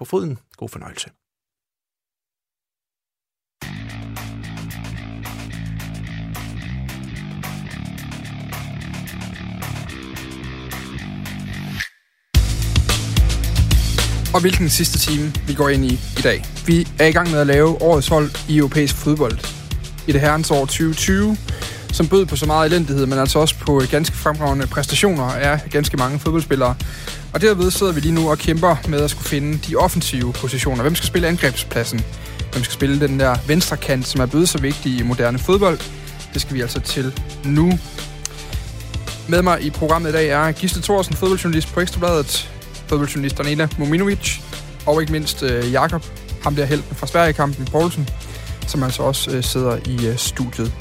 på foden. God fornøjelse. Og hvilken sidste time vi går ind i i dag. Vi er i gang med at lave årets hold i europæisk fodbold i det herrens år 2020, som bød på så meget elendighed, men altså også på ganske fremragende præstationer af ganske mange fodboldspillere. Og derved sidder vi lige nu og kæmper med at skulle finde de offensive positioner. Hvem skal spille angrebspladsen? Hvem skal spille den der venstre kant, som er blevet så vigtig i moderne fodbold? Det skal vi altså til nu. Med mig i programmet i dag er Gisle Thorsen, fodboldjournalist på Ekstrabladet, fodboldjournalist Danila Mominovic, og ikke mindst øh, Jakob, ham der helten fra Sverige-kampen, Poulsen, som altså også øh, sidder i øh, studiet.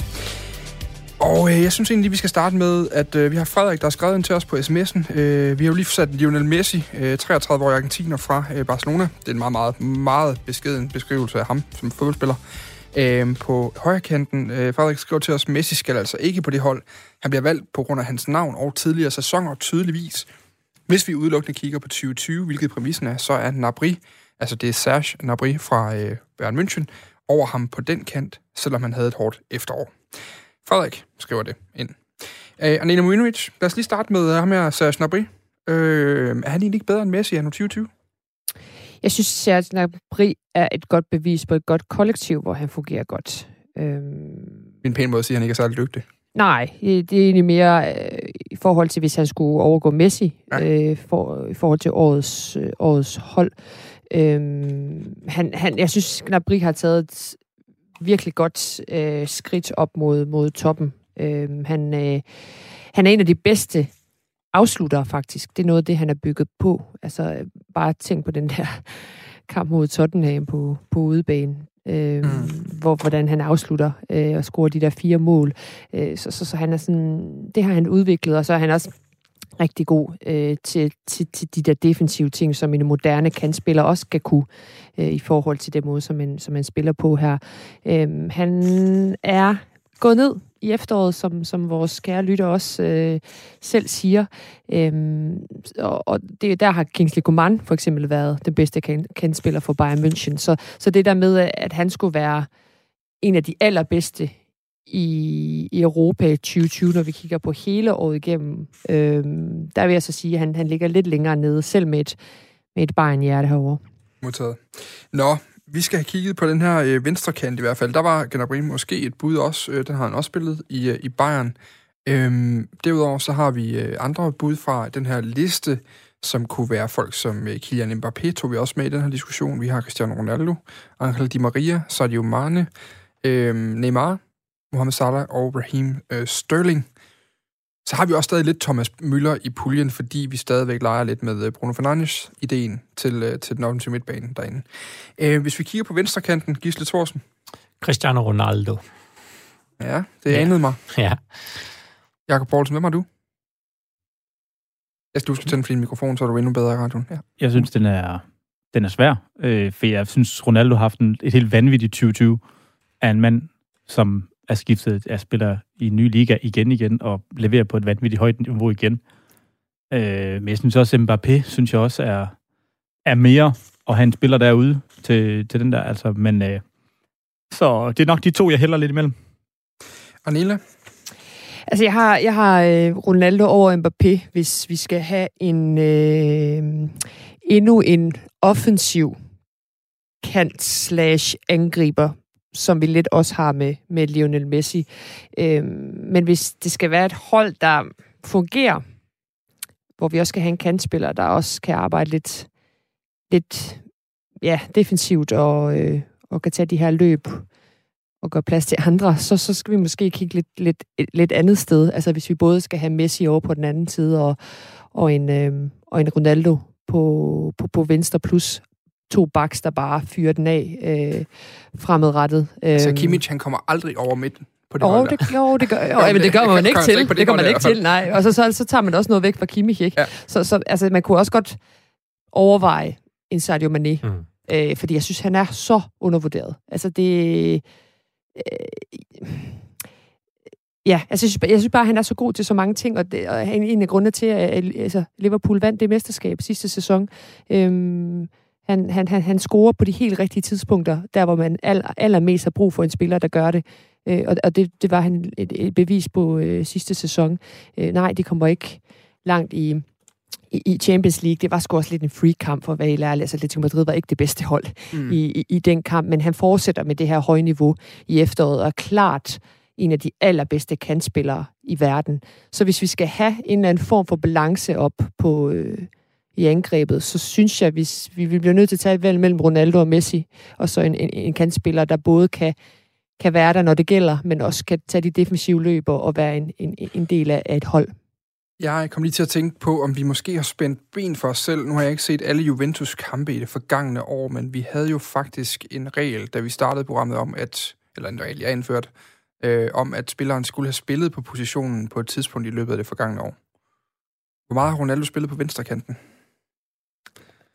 Og øh, jeg synes egentlig, vi skal starte med, at øh, vi har Frederik, der har skrevet ind til os på sms'en. Øh, vi har jo lige sat Lionel Messi, øh, 33-årig argentiner fra øh, Barcelona. Det er en meget, meget, meget beskeden beskrivelse af ham som fodboldspiller. Øh, på højrekanten, øh, Frederik skriver til os, Messi skal altså ikke på det hold. Han bliver valgt på grund af hans navn og tidligere sæsoner tydeligvis. Hvis vi udelukkende kigger på 2020, hvilket præmissen er, så er Nabri, altså det er Serge Nabri fra øh, Bayern München, over ham på den kant, selvom han havde et hårdt efterår. Frederik skriver det ind. Øh, Anina Mujinovic, lad os lige starte med ham her, Serge Gnabry. Øh, er han egentlig ikke bedre end Messi i 2020? Jeg synes, Serge Gnabry er et godt bevis på et godt kollektiv, hvor han fungerer godt. Øhm... En pæn måde at sige, at han ikke er særlig dygtig. Nej, det er egentlig mere øh, i forhold til, hvis han skulle overgå Messi, ja. øh, for, i forhold til årets, øh, årets hold. Øhm, han, han, jeg synes, Gnabry har taget et virkelig godt øh, skridt op mod, mod toppen. Øh, han, øh, han er en af de bedste afslutter faktisk. Det er noget af det, han er bygget på. Altså, bare tænk på den der kamp mod Tottenham på, på udebane. Øh, mm. hvor, hvordan han afslutter øh, og scorer de der fire mål. Øh, så, så, så han er sådan, det har han udviklet, og så er han også rigtig god øh, til, til, til de der defensive ting, som en moderne kantspiller også skal kunne øh, i forhold til den måde, som man, som man spiller på her. Øh, han er gået ned i efteråret, som, som vores kære lytter også øh, selv siger. Øhm, og, og det, der har Kingsley Coman for eksempel været den bedste kandspiller for Bayern München. Så, så det der med, at han skulle være en af de allerbedste i, i Europa 2020, når vi kigger på hele året igennem, øh, der vil jeg så sige, at han, han ligger lidt længere nede, selv med et, med et barn hjerte herovre. Modtaget. Nå, vi skal have kigget på den her øh, venstre kant i hvert fald. Der var Gnabry måske et bud også. Øh, den har han også spillet i, øh, i Bayern. Øhm, derudover så har vi øh, andre bud fra den her liste, som kunne være folk som øh, Kylian Mbappé, tog vi også med i den her diskussion. Vi har Cristiano Ronaldo, Angel Di Maria, Sadio Mane, øh, Neymar, Mohamed Salah og Raheem øh, Sterling. Så har vi også stadig lidt Thomas Müller i puljen, fordi vi stadigvæk leger lidt med øh, Bruno Fernandes ideen til, øh, til den offensive midtbane derinde. Øh, hvis vi kigger på venstrekanten, Gisle Thorsen. Cristiano Ronaldo. Ja, det ja. anede mig. Ja. Jakob Poulsen, hvem har du? Jeg skal du skal tænde for din mikrofon, så er du endnu bedre i radioen. Ja. Jeg synes, den er, den er svær, øh, for jeg synes, Ronaldo har haft en, et helt vanvittigt 2020 af en mand, som er skiftet, er spiller i en ny liga igen igen, og leverer på et vanvittigt højt niveau igen. Øh, men jeg synes også, at Mbappé, synes jeg også er, er mere, og han spiller derude til, til den der, altså, men øh, så det er nok de to, jeg hælder lidt imellem. Anila? Altså, jeg har, jeg har øh, Ronaldo over Mbappé, hvis vi skal have en øh, endnu en offensiv kant slash angriber som vi lidt også har med, med Lionel Messi. Øh, men hvis det skal være et hold, der fungerer, hvor vi også skal have en kantspiller, der også kan arbejde lidt, lidt ja, defensivt og, øh, og kan tage de her løb og gøre plads til andre, så, så skal vi måske kigge lidt, lidt, lidt andet sted. Altså hvis vi både skal have Messi over på den anden side og, og, en, øh, og en Ronaldo på, på, på venstre plus to baks, der bare fyrer den af øh, fremadrettet. Altså Kimmich, han kommer aldrig over midten på det oh, det, jo, det gør, jo, men det gør man ikke til. Det, det gør man ikke til, nej. Og så, så, så tager man også noget væk fra Kimmich, ikke? Ja. Så, så altså, man kunne også godt overveje en Sadio Mane, mm. øh, fordi jeg synes, han er så undervurderet. Altså, det... Øh, Ja, altså, jeg, synes, jeg synes bare, at han er så god til så mange ting, og, det, og en af grundene til, at altså, Liverpool vandt det mesterskab sidste sæson. Øhm, Han, han, han, han scorer på de helt rigtige tidspunkter, der hvor man aller, allermest har brug for en spiller, der gør det. Øh, og og det, det var han et, et bevis på øh, sidste sæson. Øh, nej, de kommer ikke langt i, i, i Champions League. Det var sgu også lidt en free kamp for at være helt ærlig. Altså, Atletico Madrid var ikke det bedste hold mm. i, i, i den kamp, men han fortsætter med det her høje niveau i efteråret, og er klart en af de allerbedste kandspillere i verden. Så hvis vi skal have en eller anden form for balance op på, øh, i angrebet, så synes jeg, hvis vi, vi bliver nødt til at tage et valg mellem Ronaldo og Messi, og så en, en, en kantspiller, der både kan, kan være der, når det gælder, men også kan tage de defensive løb og, og være en, en, en del af, af et hold. Jeg kom lige til at tænke på, om vi måske har spændt ben for os selv. Nu har jeg ikke set alle Juventus kampe i det forgangne år, men vi havde jo faktisk en regel, da vi startede programmet om, at, eller en regel, jeg indførte, øh, om at spilleren skulle have spillet på positionen på et tidspunkt i løbet af det forgangne år. Hvor meget har Ronaldo spillet på venstrekanten?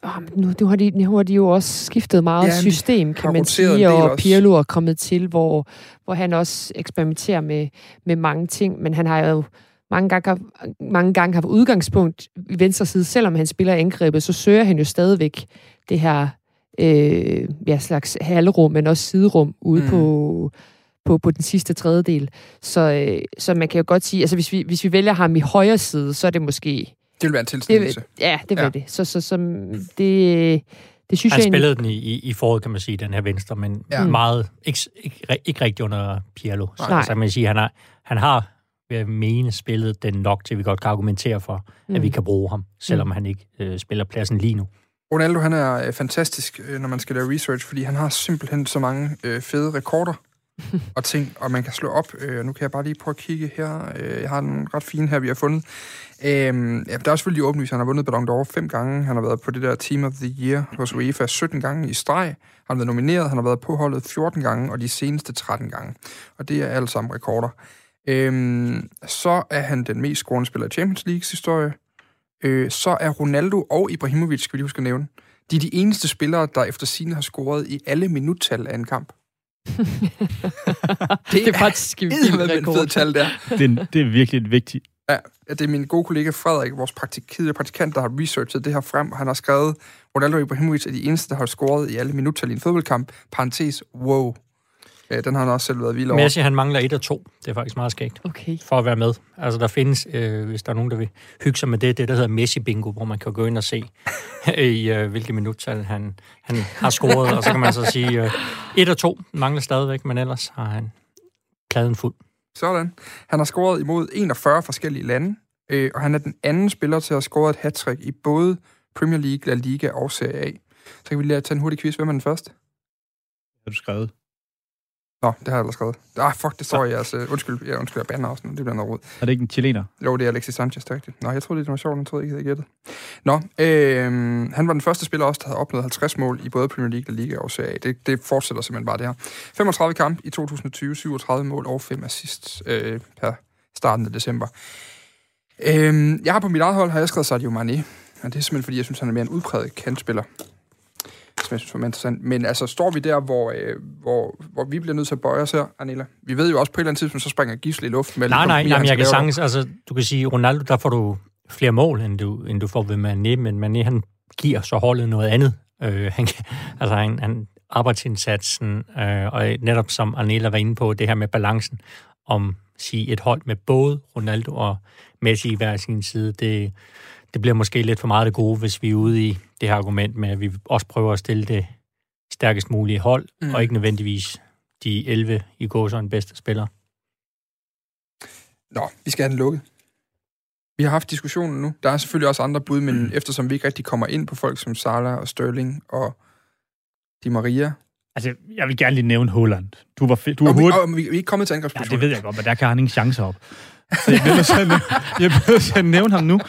Oh, nu, nu, har de, nu har de jo også skiftet meget Ja, system, kan man sige, og. Pirlo er kommet til, hvor, hvor han også eksperimenterer med, med mange ting, men han har jo mange gange, mange gange haft udgangspunkt i venstre side, selvom han spiller angrebet, så søger han jo stadigvæk det her øh, ja, slags halvrum, men også siderum ude mm. på, på, på den sidste tredjedel. Så, øh, så man kan jo godt sige, altså hvis vi, hvis vi vælger ham i højre side, så er det måske... Det vil være en tilsnigelse. Det, ja, det vil Ja. det. Så, så, så det, det synes Han jeg egentlig- spillede den i, i, i foråret, kan man sige, den her venstre, men Ja. ja. meget, ikke, ikke, ikke rigtig under Pirlo. Så, Nej. så kan man sige, han har, han har ved at mene, spillet den nok til, vi godt kan argumentere for, mm. at vi kan bruge ham, selvom mm. han ikke øh, spiller pladsen lige nu. Ronaldo, han er øh, fantastisk, øh, når man skal lave research, fordi han har simpelthen så mange øh, fede rekorder og ting, og man kan slå op. Øh, nu kan jeg bare lige prøve at kigge her. Øh, jeg har den ret fine her, vi har fundet. Øh, ja, der er selvfølgelig åbenlyst, han har vundet Ballon d'Or fem gange. Han har været på det der Team of the Year hos UEFA 17 gange i streg. Han har været nomineret, han har været på holdet 14 gange, og de seneste 13 gange. Og det er alle sammen rekorder. Øh, så er han den mest scorende spiller i Champions Leagues historie. Øh, så er Ronaldo og Ibrahimovic, skal vi lige huske at nævne, de er de eneste spillere, der efter sine har scoret i alle minuttal af en kamp. det er faktisk en vild med en fed rekord. tal der. Det, er- det er virkelig et vigtigt. Ja, det er min gode kollega Frederik, vores praktik, praktikant, der har researchet det her frem. Han har skrevet, Ronaldo og Ibrahimovic er de eneste, der har scoret i alle minuttal i en fodboldkamp. Parentes, wow. Øh, den har han også selv været vild over. Messi, han mangler et og to. Det er faktisk meget skægt Okay. for at være med. Altså, der findes, øh, hvis der er nogen, der vil hygge sig med det, det der hedder Messi-bingo, hvor man kan gå ind og se, i øh, hvilke minuttal han, han har scoret, og så kan man så sige, øh, et og to mangler stadigvæk, men ellers har han pladen fuld. Sådan. Han har scoret imod 41 forskellige lande, øh, og han er den anden spiller til at have scoret et hat i både Premier League, La Liga og Serie A. Så kan vi lige tage en hurtig quiz. Hvem er den første? Har du skrevet? Nå, det har jeg allerede skrevet. Ah, fuck, det står i jeres... Uh, undskyld, jeg undskyld, jeg bander også nu. Det bliver noget råd. Er det ikke en chilener? Jo, det er Alexis Sanchez, det er rigtigt. Nå, jeg troede, det var sjovt. Jeg troede ikke, jeg havde gættet. Nå, øh, han var den første spiller også, der havde opnået 50 mål i både Premier League, La Liga og Serie A. Det, det fortsætter simpelthen bare det her. 35 kamp i 2020, 37 mål og 5 assists øh, per starten af december. Øh, jeg har på mit eget hold, har jeg skrevet Sadio Mane. Og det er simpelthen, fordi jeg synes, han er mere en udpræget kantspiller som synes var interessant. Men altså, står vi der, hvor, øh, hvor, hvor vi bliver nødt til at bøje os her, Anela? Vi ved jo også på et eller andet tidspunkt, så springer Gisle i luften. Med Nej, nej, nej, men jeg kan sagtens, altså, du kan sige, Ronaldo, der får du flere mål, end du, end du får ved Mané, men Mané, han giver så holdet noget andet. Øh, han, altså, han, han arbejdsindsatsen, øh, og netop som Anela var inde på, det her med balancen, om sige et hold med både Ronaldo og Messi i hver sin side, det, det bliver måske lidt for meget det gode, hvis vi er ude i det her argument med, at vi også prøver at stille det stærkest mulige hold, Mm. og ikke nødvendigvis de 11 i går så en bedste spiller. Nå, vi skal have den lukket. Vi har haft diskussionen nu. Der er selvfølgelig også andre bud, men mm. eftersom vi ikke rigtig kommer ind på folk som Salah og Sterling og Di Maria. Altså, jeg vil gerne lige nævne Holland. Du var, fe- du var Og vi, hurtigt. og vi, vi er ikke kommet til Ja, angrebsposition. det ved jeg godt, men der kan han ingen chance op. Så jeg bliver nødt til at nævne ham nu.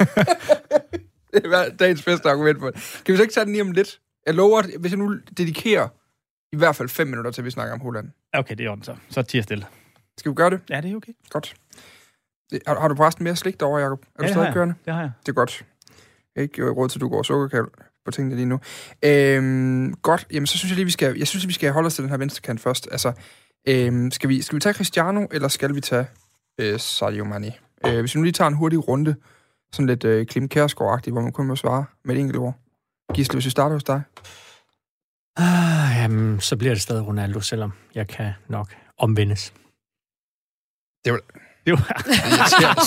Det er dagens bedste argument for det. Kan vi så ikke tage den lige om lidt? Jeg lover, hvis jeg nu dedikerer i hvert fald fem minutter til, at vi snakker om Holland. Okay, det er ordentligt så. Så tiger stille. Skal vi gøre det? Ja, det er okay. Godt. Har, har du forresten mere slik derovre, Jacob? Er du Ja, har stadig kørende? Det har jeg. Det er godt. Jeg har ikke øh, råd til, at du går sukkerkald på tingene lige nu. Øhm, godt, jamen så synes jeg lige, vi skal, jeg synes, vi skal holde os til den her venstre kant først. Altså, øhm, skal, vi, skal vi tage Cristiano, eller skal vi tage øh, Sadio Mane? Øh, hvis vi nu lige tager en hurtig runde, sådan lidt øh, Klim Kærsgaard-agtig, hvor man kun må svare med et enkelt ord. Gisle, hvis vi starter hos dig. Ah, jamen, så bliver det stadig Ronaldo, selvom jeg kan nok omvendes. Det var, Det var,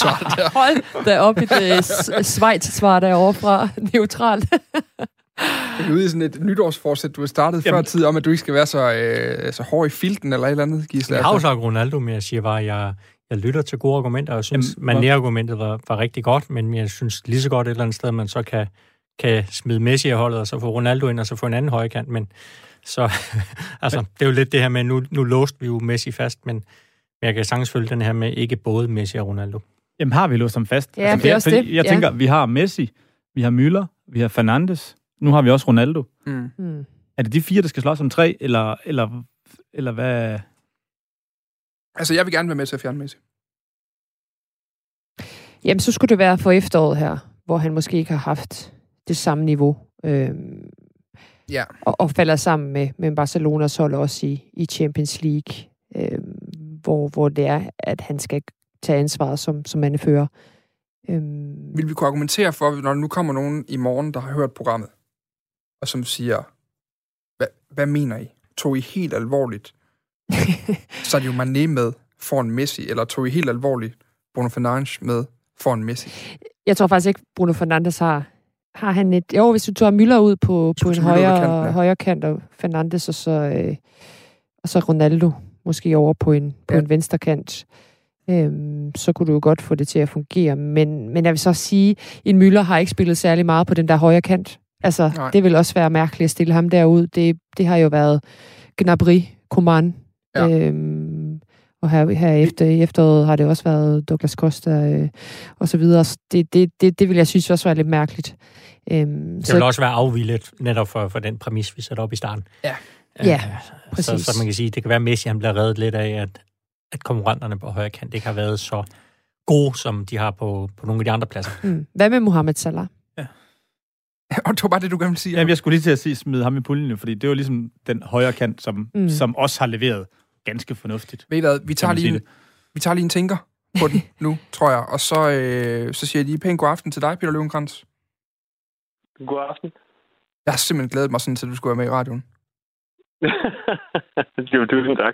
svar, det der. Hold da op i det Schweiz-svar derovre fra neutralt. Er du ude i sådan et nytårsforsæt, du har startet Jamen- før tid, om at du ikke skal være så, øh, så hård i filten eller et eller andet, Gisle? Jeg har jo sagt Ronaldo, men jeg siger bare, at jeg, jeg lytter til gode argumenter, og jeg synes, Jamen, Mané-argumentet var, var rigtig godt, men jeg synes lige så godt et eller andet sted, man så kan, kan smide Messi af holdet, og så få Ronaldo ind, og så få en anden højkant, men så, altså, det er jo lidt det her med, nu, nu låste vi jo Messi fast, men men jeg kan sagtens følge den her med ikke både Messi og Ronaldo. jamen, har vi låst ham fast? Ja, det er også det. Jeg Ja. tænker, vi har Messi, vi har Müller, vi har Fernandes, nu har vi også Ronaldo. Mm. Hmm. Er det de fire, der skal slås om tre, eller, eller, eller hvad? Altså, jeg vil gerne være med til at fjerne Messi. Jamen, så skulle det være for efteråret her, hvor han måske ikke har haft det samme niveau. Øhm, Ja. og, og falder sammen med, med Barcelonas hold også i, i Champions League, øhm, hvor, hvor det er, at han skal tage ansvaret som, som mandefører. Øhm, Vil vi kunne argumentere for, når nu kommer nogen i morgen, der har hørt programmet, og som siger, hvad, hvad mener I? Tog I helt alvorligt? Er jo Mané med foran Messi, eller tog I helt alvorligt Bruno Fernandes med foran Messi? jeg tror faktisk ikke, Bruno Fernandes har, har han et... Jo, hvis du tager Müller ud på, på en højere, kanten, ja. højre kant, og Fernandes, og så, øh, og så Ronaldo måske over på en, på Ja. en venstre kant, øhm, så kunne du jo godt få det til at fungere. Men, men jeg vil så sige, en Müller har ikke spillet særlig meget på den der højre kant. Altså, Nej. det vil også være mærkeligt at stille ham derud. Det, det har jo været Gnabry, Coman, Ja. øhm, og her, her efter, i efteråret har det også været Douglas Costa øh, og så videre. Så Det, det, det, det vil jeg synes også var lidt mærkeligt. Øhm, Det vil også være afvildet netop for, for den præmis, vi sætter op i starten. Ja. Ja, Øh, præcis. Så, så man kan sige, det kan være, at Messi han bliver reddet lidt af, at, at konkurrenterne på højre kant ikke har været så gode, som de har på, på nogle af de andre pladser. Mm. Hvad med Mohamed Salah? Og det var bare det, du gerne ville sige. Jamen, jeg skulle lige til at sige, smide ham i puljen, fordi det var ligesom den højre kant, som, mm. som også har leveret ganske fornuftigt. Ved I hvad, vi tager, lige en, vi tager lige en tænker på den nu, tror jeg. Og så, øh, så siger jeg lige pænt god aften til dig, Peter Løvenkrantz. God aften. Jeg har simpelthen glædet mig sådan, til du skulle være med i radioen. jo, tusind tak.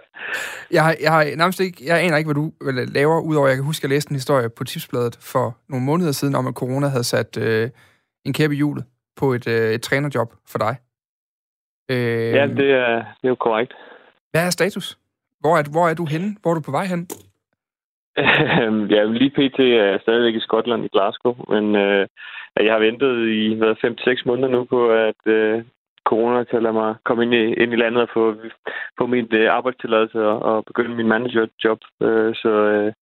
Jeg, har, jeg, har nærmest ikke, jeg aner ikke, hvad du laver, udover at jeg kan huske, at jeg læste en historie på Tipsbladet for nogle måneder siden, om at corona havde sat øh, en kæppe i hjulet på et, øh, et trænerjob for dig. Øh, Ja, det er, det er jo korrekt. Hvad er status? Hvor er, hvor er du henne? Hvor er du på vej hen? ja, lige pt. er jeg stadigvæk i Skotland, i Glasgow, men øh, jeg har ventet i hvad, 5-6 måneder nu på, at øh, corona kan lade mig komme ind i, ind i landet og få, få min øh, arbejdstilladelse og, og begynde min managerjob. Øh, så øh,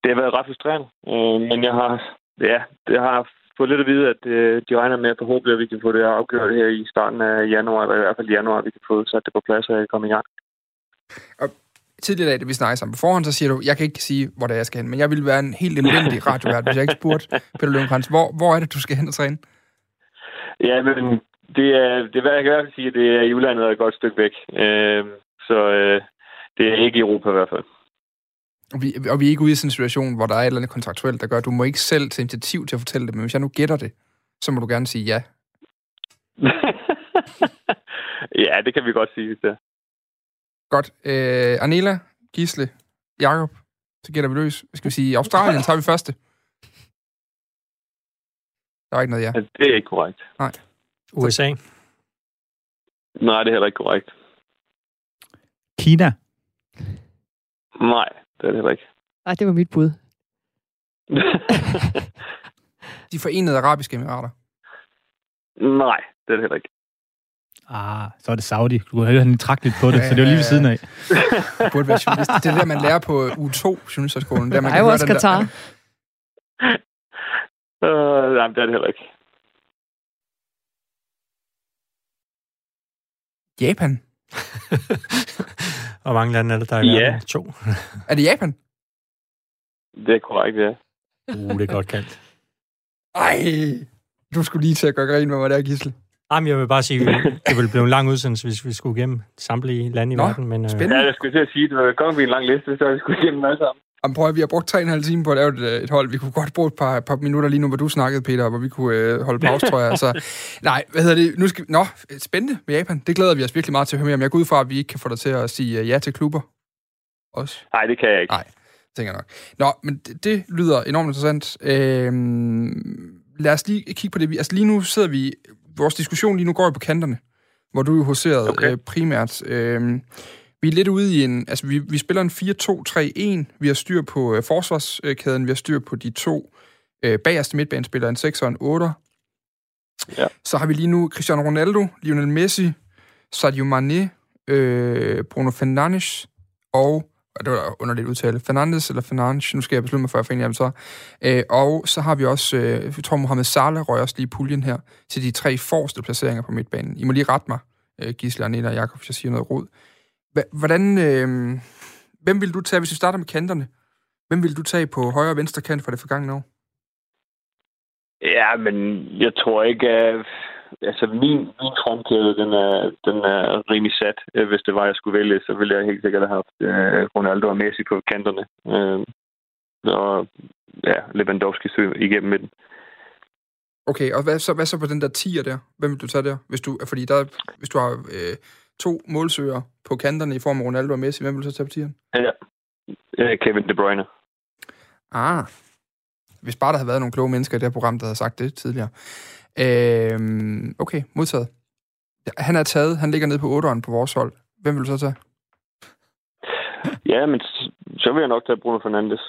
det har været ret frustrerende. Øh, men jeg har, ja, jeg har fået lidt at vide, at øh, de regner med, at forhåbentlig at vi kan få det afgjort her i starten af januar, eller i hvert fald i januar, at vi kan få sat det på plads, og jeg komme i gang. Tidligere dag, da vi snakkede sammen på forhånd, så siger du, jeg kan ikke sige, hvor det er, jeg skal hen, men jeg vil være en helt elendig radiovært, hvis jeg ikke spurgte Peter Løvenkrantz, hvor, hvor er det, du skal hen og træne? Ja, men det er, det er, jeg kan i hvert fald sige, at det er i udlandet og et godt stykke væk. Øh, så øh, det er ikke i Europa i hvert fald. Og vi, og vi er ikke ude i sådan en situation, hvor der er et eller andet kontraktuelt, der gør, at du må ikke selv tage initiativ til at fortælle det, men hvis jeg nu gætter det, så må du gerne sige ja. ja, det kan vi godt sige. Det. Godt. Øh, Anela, Gisle, Jakob, så gætter vi løs. Skal vi sige Australien, tager vi første. Der var ikke noget ja. Ja, det er ikke korrekt. USA. Nej, det er heller ikke korrekt. Kina. Nej, det er det heller ikke. Nej, det var mit bud. De forenede arabiske emirater. Nej, det er det heller ikke. Ah, så er det Saudi. Du kunne høre, han trak lidt på det, så det var lige ved siden af. Det burde være journalist. Det er det der, man lærer på U2, journalisterskolen. Der, man Der jo høre også den der- Katar. Uh, nej, det er det heller ikke. Japan. Hvor mange lande er det, der er i Ja. verden? To. Er det Japan? Det er korrekt, ja. Uh, det er godt kaldt. Ej, du skulle lige til at gøre grin med mig der, Gisle. Jamen, jeg vil bare sige, det ville blive en lang udsendelse, hvis vi skulle igennem samtlige lande i Nå, verden. Men, øh, spændende. Ja, jeg skulle til at sige, at det var kommet vi en lang liste, så jeg skulle igennem alle sammen. Jamen, prøv at, vi har brugt 3,5 timer på at lave et, øh, et hold. Vi kunne godt bruge et par, par minutter lige nu, hvor du snakkede, Peter, hvor vi kunne øh, holde pause, tror jeg. Så, nej, hvad hedder det? Nu skal, nå, spændende med Japan. Det glæder vi os virkelig meget til at høre mere om. Jeg går ud fra, at vi ikke kan få dig til at sige uh, ja til klubber. Også. Nej, det kan jeg ikke. Nej, tænker jeg nok. Nå, men det, det lyder enormt interessant. Øhm, lad os lige kigge på det. Altså lige nu sidder vi... Vores diskussion lige nu går på kanterne, hvor du er hoseret okay. øh, primært. Øhm, vi er lidt ude i en... Altså, vi, vi spiller en 4-2-3-1. Vi har styr på øh, forsvarskæden. Vi har styr på de to øh, bagerste midtbanespillere, en 6 og en 8. Ja. Så har vi lige nu Cristiano Ronaldo, Lionel Messi, Sadio Mane, øh, Bruno Fernandes og det var underligt udtale, Fernandes eller Fernandes, nu skal jeg beslutte mig for, at jeg af så. Øh, og så har vi også, øh, jeg tror Mohamed Salah røg også lige puljen her, til de tre forreste placeringer på midtbanen. I må lige rette mig, øh, Gisle, Anita og Jakob, hvis jeg siger noget rod. Hvordan, øh, hvem vil du tage, hvis vi starter med kanterne? Hvem vil du tage på højre og venstre kant for det forgangne år? Ja, men jeg tror ikke, at altså min, min fremkæde, den er, den er rimelig sat. Hvis det var, jeg skulle vælge, så ville jeg helt sikkert have haft uh, Ronaldo og Messi på kanterne. Uh, og ja, Lewandowski igennem midten. Okay, og hvad så, hvad så på den der tier der? Hvem vil du tage der? Hvis du, fordi der, hvis du har øh, to målsøgere på kanterne i form af Ronaldo og Messi, hvem vil du så tage på tieren? Ja, Kevin De Bruyne. Ah, hvis bare der havde været nogle kloge mennesker i det her program, der havde sagt det tidligere. Øh, okay, modtaget. Han er taget, han ligger nede på 8'eren på vores hold. Hvem vil du så tage? Ja, men så vil jeg nok tage Bruno Fernandes.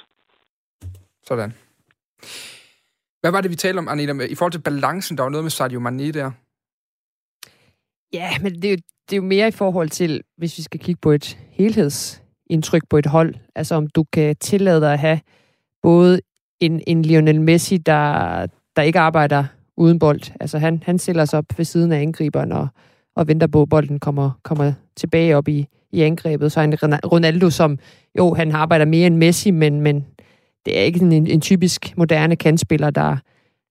Sådan. Hvad var det, vi talte om, Anita, i forhold til balancen? Der var noget med Sadio Mane der. Ja, men det er, jo, det er jo mere i forhold til, hvis vi skal kigge på et helhedsindtryk på et hold. Altså om du kan tillade dig at have både en, en Lionel Messi, der, der ikke arbejder uden bold. Altså han, han stiller sig op ved siden af angriberen og, og venter på, at bolden kommer, kommer tilbage op i, i angrebet. Så en Ronaldo, som jo, han arbejder mere end Messi, men, men det er ikke en, en typisk moderne kandspiller, der,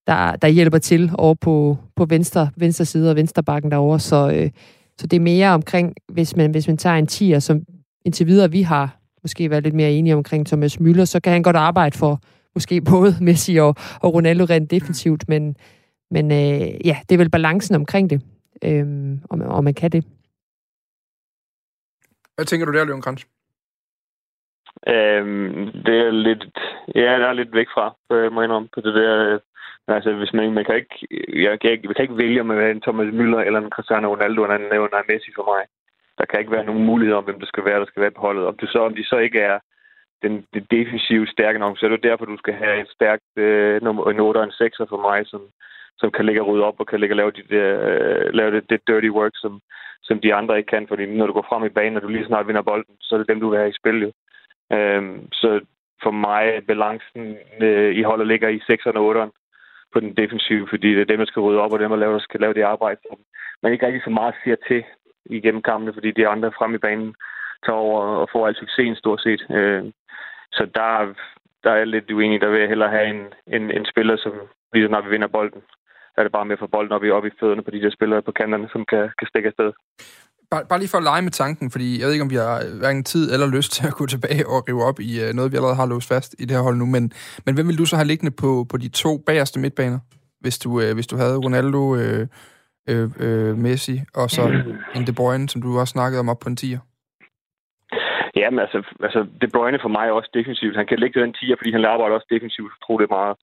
der, der hjælper til over på, på venstre, venstre side og venstre bakken derovre. Så, øh, så det er mere omkring, hvis man, hvis man tager en tier, som indtil videre vi har måske været lidt mere enige omkring Thomas Müller, så kan han godt arbejde for måske både Messi og, og Ronaldo rent defensivt, men, men øh, ja, det er vel balancen omkring det, øh, om, om man kan det. Hvad tænker du der, Leon Kranz? Øhm, det er lidt, ja, det er lidt væk fra, må jeg om på det der. Øh, altså, hvis man, man kan ikke, jeg kan ikke, man kan ikke vælge, om man er en Thomas Müller eller en Cristiano Ronaldo eller en Lionel Messi for mig. Der kan ikke være nogen mulighed om, hvem det skal være, der skal være på holdet. Om, det så, om de så ikke er den, det defensive stærke nok, så er det derfor, du skal have et stærkt øh, nummer, en 8 og en 6 for mig, som, som kan ligge og rydde op og kan ligge og lave, de der, øh, lave det, det dirty work, som, som de andre ikke kan. Fordi når du går frem i banen, og du lige snart vinder bolden, så er det dem, du vil have i spil. Jo. Øhm, så for mig, balancen øh, i holdet ligger i 6'erne og 8'eren på den defensive, fordi det er dem, der skal rydde op, og dem, der, laver, der skal lave det arbejde, man ikke rigtig så meget siger til igennem kampene, fordi de andre frem i banen tager over og får al succesen stort set. Øh, så der, der er jeg lidt uenig. Der vil jeg hellere have en, en, en spiller, som lige når vi vinder bolden, er det bare med at få bolden op i, op i fødderne på de der spillere på kanterne, som kan, kan stikke afsted. Bare, bare lige for at lege med tanken, fordi jeg ved ikke, om vi har hverken tid eller lyst til at gå tilbage og rive op i uh, noget, vi allerede har låst fast i det her hold nu. Men, men hvem vil du så have liggende på, på de to bagerste midtbaner, hvis du, uh, hvis du havde Ronaldo, uh, uh, Messi og så en De Bruyne, som du også snakkede om op på en tier? Ja, men altså, altså De Bruyne for mig er også defensivt. Han kan ligge den tier, fordi han arbejder også defensivt utroligt meget.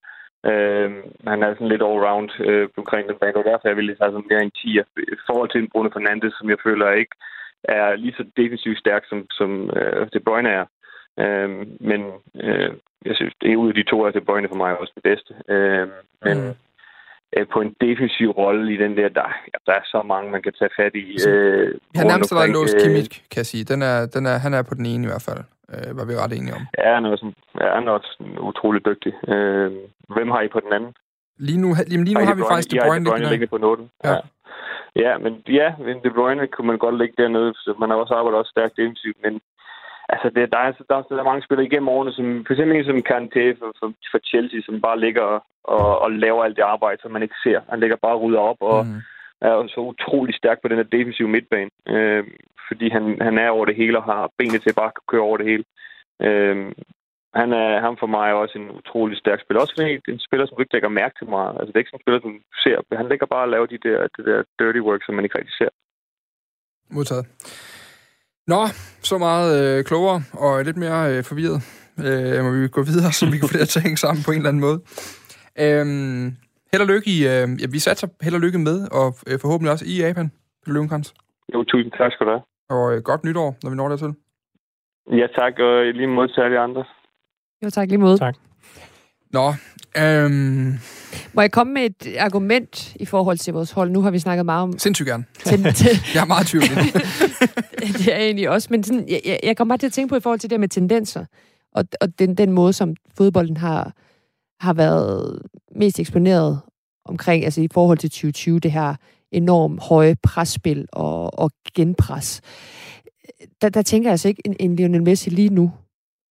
Øh, han er sådan lidt all-round øh, omkring den bane, og derfor jeg vil have sådan mere en 10'er. I forhold til en Bruno Fernandes, som jeg føler ikke er lige så defensivt stærk, som, som øh, De Bruyne er. Øh, men øh, jeg synes, det er ud af de to, at De Bruyne for mig er også det bedste. Øh, men mm. øh, på en defensiv rolle i den der, der, der er så mange, man kan tage fat i. Øh, han nærmest allerede låst Kimmich, kan jeg sige. Den er, den er, han er på den ene i hvert fald øh, var vi ret enige om. Ja, han er, sådan, ja, han er også utrolig dygtig. Øh, hvem har I på den anden? Lige nu, lige, lige nu har, har vi faktisk De Bruyne, De Bruyne liggende på noten. Ja. ja. Ja, men ja, men De Bruyne kunne man godt ligge dernede, så man har også arbejdet også stærkt defensivt, men altså, det, der, er, der, er, der er mange spillere igennem årene, som for eksempel en som Kanté for, for, for Chelsea, som bare ligger og, og, og laver alt det arbejde, som man ikke ser. Han ligger bare og rydder op, og mm er så utrolig stærk på den her defensive midtbane. Øh, fordi han, han er over det hele og har benet til at bare køre over det hele. Øh, han er ham for mig også en utrolig stærk spiller. Også en, en spiller, som du ikke lægger mærke til meget. Altså, det er ikke sådan en spiller, som du ser. Han lægger bare og laver de der, det der dirty work, som man ikke rigtig ser. Modtaget. Nå, så meget øh, klogere og lidt mere øh, forvirret. Øh, må vi gå videre, så vi kan få det til at hænge sammen på en eller anden måde. Øhm, held og lykke i... Øh, ja, vi satser held og lykke med, og øh, forhåbentlig også i Japan, Løvenkrans. Jo, tusind tak skal du have. Og øh, godt nytår, når vi når dertil. Ja, tak, og lige mod til alle andre. Jo, tak lige måde. Tak. Nå, øhm, Må jeg komme med et argument i forhold til vores hold? Nu har vi snakket meget om... sindssygt gerne. Jeg er meget tvivl. det er jeg egentlig også, men sådan, jeg, jeg, jeg kommer bare til at tænke på i forhold til det med tendenser, og, og den, den måde, som fodbolden har, har været mest eksponeret omkring, altså i forhold til 2020, det her enormt høje presspil og, og genpres. Der, der tænker jeg altså ikke, en, en Lionel Messi lige nu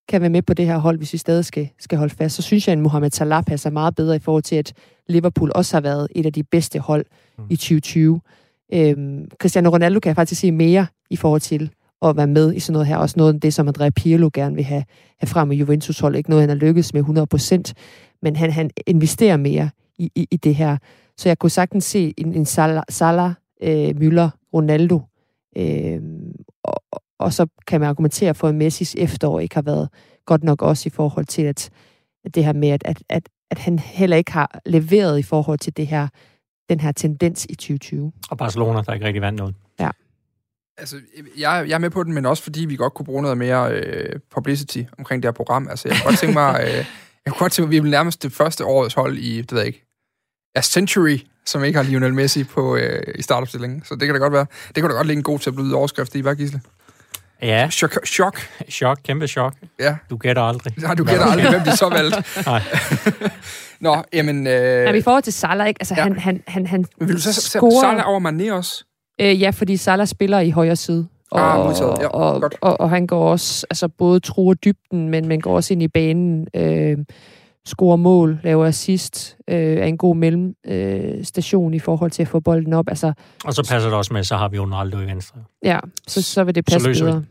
kan være med på det her hold, hvis vi stadig skal, skal holde fast. Så synes jeg, at Mohamed Salah passer meget bedre i forhold til, at Liverpool også har været et af de bedste hold mm. i 2020. Øhm, Cristiano Ronaldo kan jeg faktisk se mere i forhold til at være med i sådan noget her. Også noget af det, som Andrea Pirlo gerne vil have, have frem i Juventus hold. Ikke noget, han har lykkes med 100%, men han, han investerer mere i, i, i det her. Så jeg kunne sagtens se en, en Salah, Salah øh, Müller, Ronaldo. Øh, og, og så kan man argumentere for, at Messis efterår ikke har været godt nok også i forhold til, at, at det her med, at, at, at, at han heller ikke har leveret i forhold til det her, den her tendens i 2020. Og Barcelona, der ikke rigtig vandt noget. Altså, jeg, jeg er med på den, men også fordi vi godt kunne bruge noget mere øh, publicity omkring det her program. Altså, jeg kunne godt tænke mig, øh, jeg kunne godt tænke mig, at vi er nærmest det første årets hold i, det ved jeg ikke, A Century, som ikke har Lionel Messi på, øh, i startopstillingen. Så det kan da godt være. Det kunne da godt ligge en god til at blive overskrift i, hvad Gisle? Ja, Chok, chok. chok, kæmpe chok. Ja. Du gætter aldrig. Nej, du gætter aldrig, hvem de så valgte. Nej. Nå, jamen... Øh, Ja, i forhold til Salah, ikke? Altså, ja. han, han, han, han men vil du så sætte Salah over Mané også? Øh, ja, fordi Salah spiller i højre side. Og, Ah, modtaget. Ja, og, godt. og, og han går også, altså både truer dybden, men, men går også ind i banen, øh, scorer mål, laver assist, øh, er en god mellemstation øh, i forhold til at få bolden op. Altså, Og så passer det også med, så har vi Ronaldo i venstre. ja, så, så vil det Så passe vi bedre.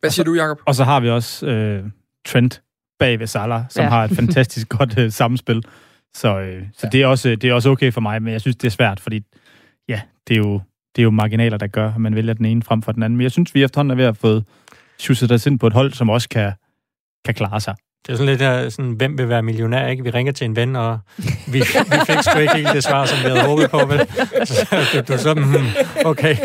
Hvad siger du, Jacob? Og så har vi også øh, Trent bag ved Salah, som ja. har et fantastisk godt øh, samspil. Så, øh, så ja. det, er også, det er også okay for mig, men jeg synes, det er svært, fordi ja, det er jo, det er jo marginaler, der gør, at man vælger den ene frem for den anden. Men jeg synes, vi efterhånden er ved at have fået sjusset os ind på et hold, som også kan, kan klare sig. Det er sådan lidt der, sådan, hvem vil være millionær, ikke? Vi ringer til en ven, og vi, vi fik sgu ikke helt det svar, som vi havde håbet på, vel? Så du, du så, mm, okay,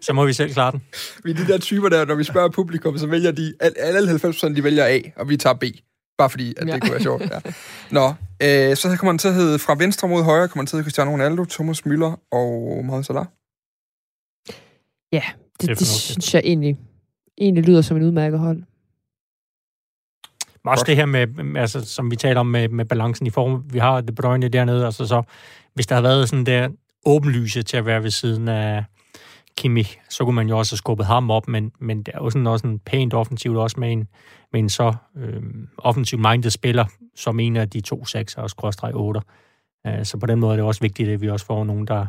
så må vi selv klare den. Vi er de der typer der, når vi spørger publikum, så vælger de, al- alle 90% de vælger A, og vi tager B. Bare fordi, at det Ja. kunne være sjovt. Ja. Nå, øh, så kommer den til at hedde fra venstre mod højre, kommer den til at hedde Cristiano Ronaldo, Thomas Müller og Mohamed Salah. Ja, Det det, det, synes jeg egentlig, egentlig lyder som en udmærket hold. Men også det her med, altså, som vi taler om med, med balancen i form. Vi har De Bruyne dernede, altså så, hvis der havde været sådan der åbenlyse til at være ved siden af Kimmich, så kunne man jo også have skubbet ham op, men, men det er jo sådan også en pænt offensivt, også med en, med en så øh, offensiv minded spiller, som en af de to sekser og skråstreg 8. Uh, så på den måde er det også vigtigt, at vi også får nogen, der,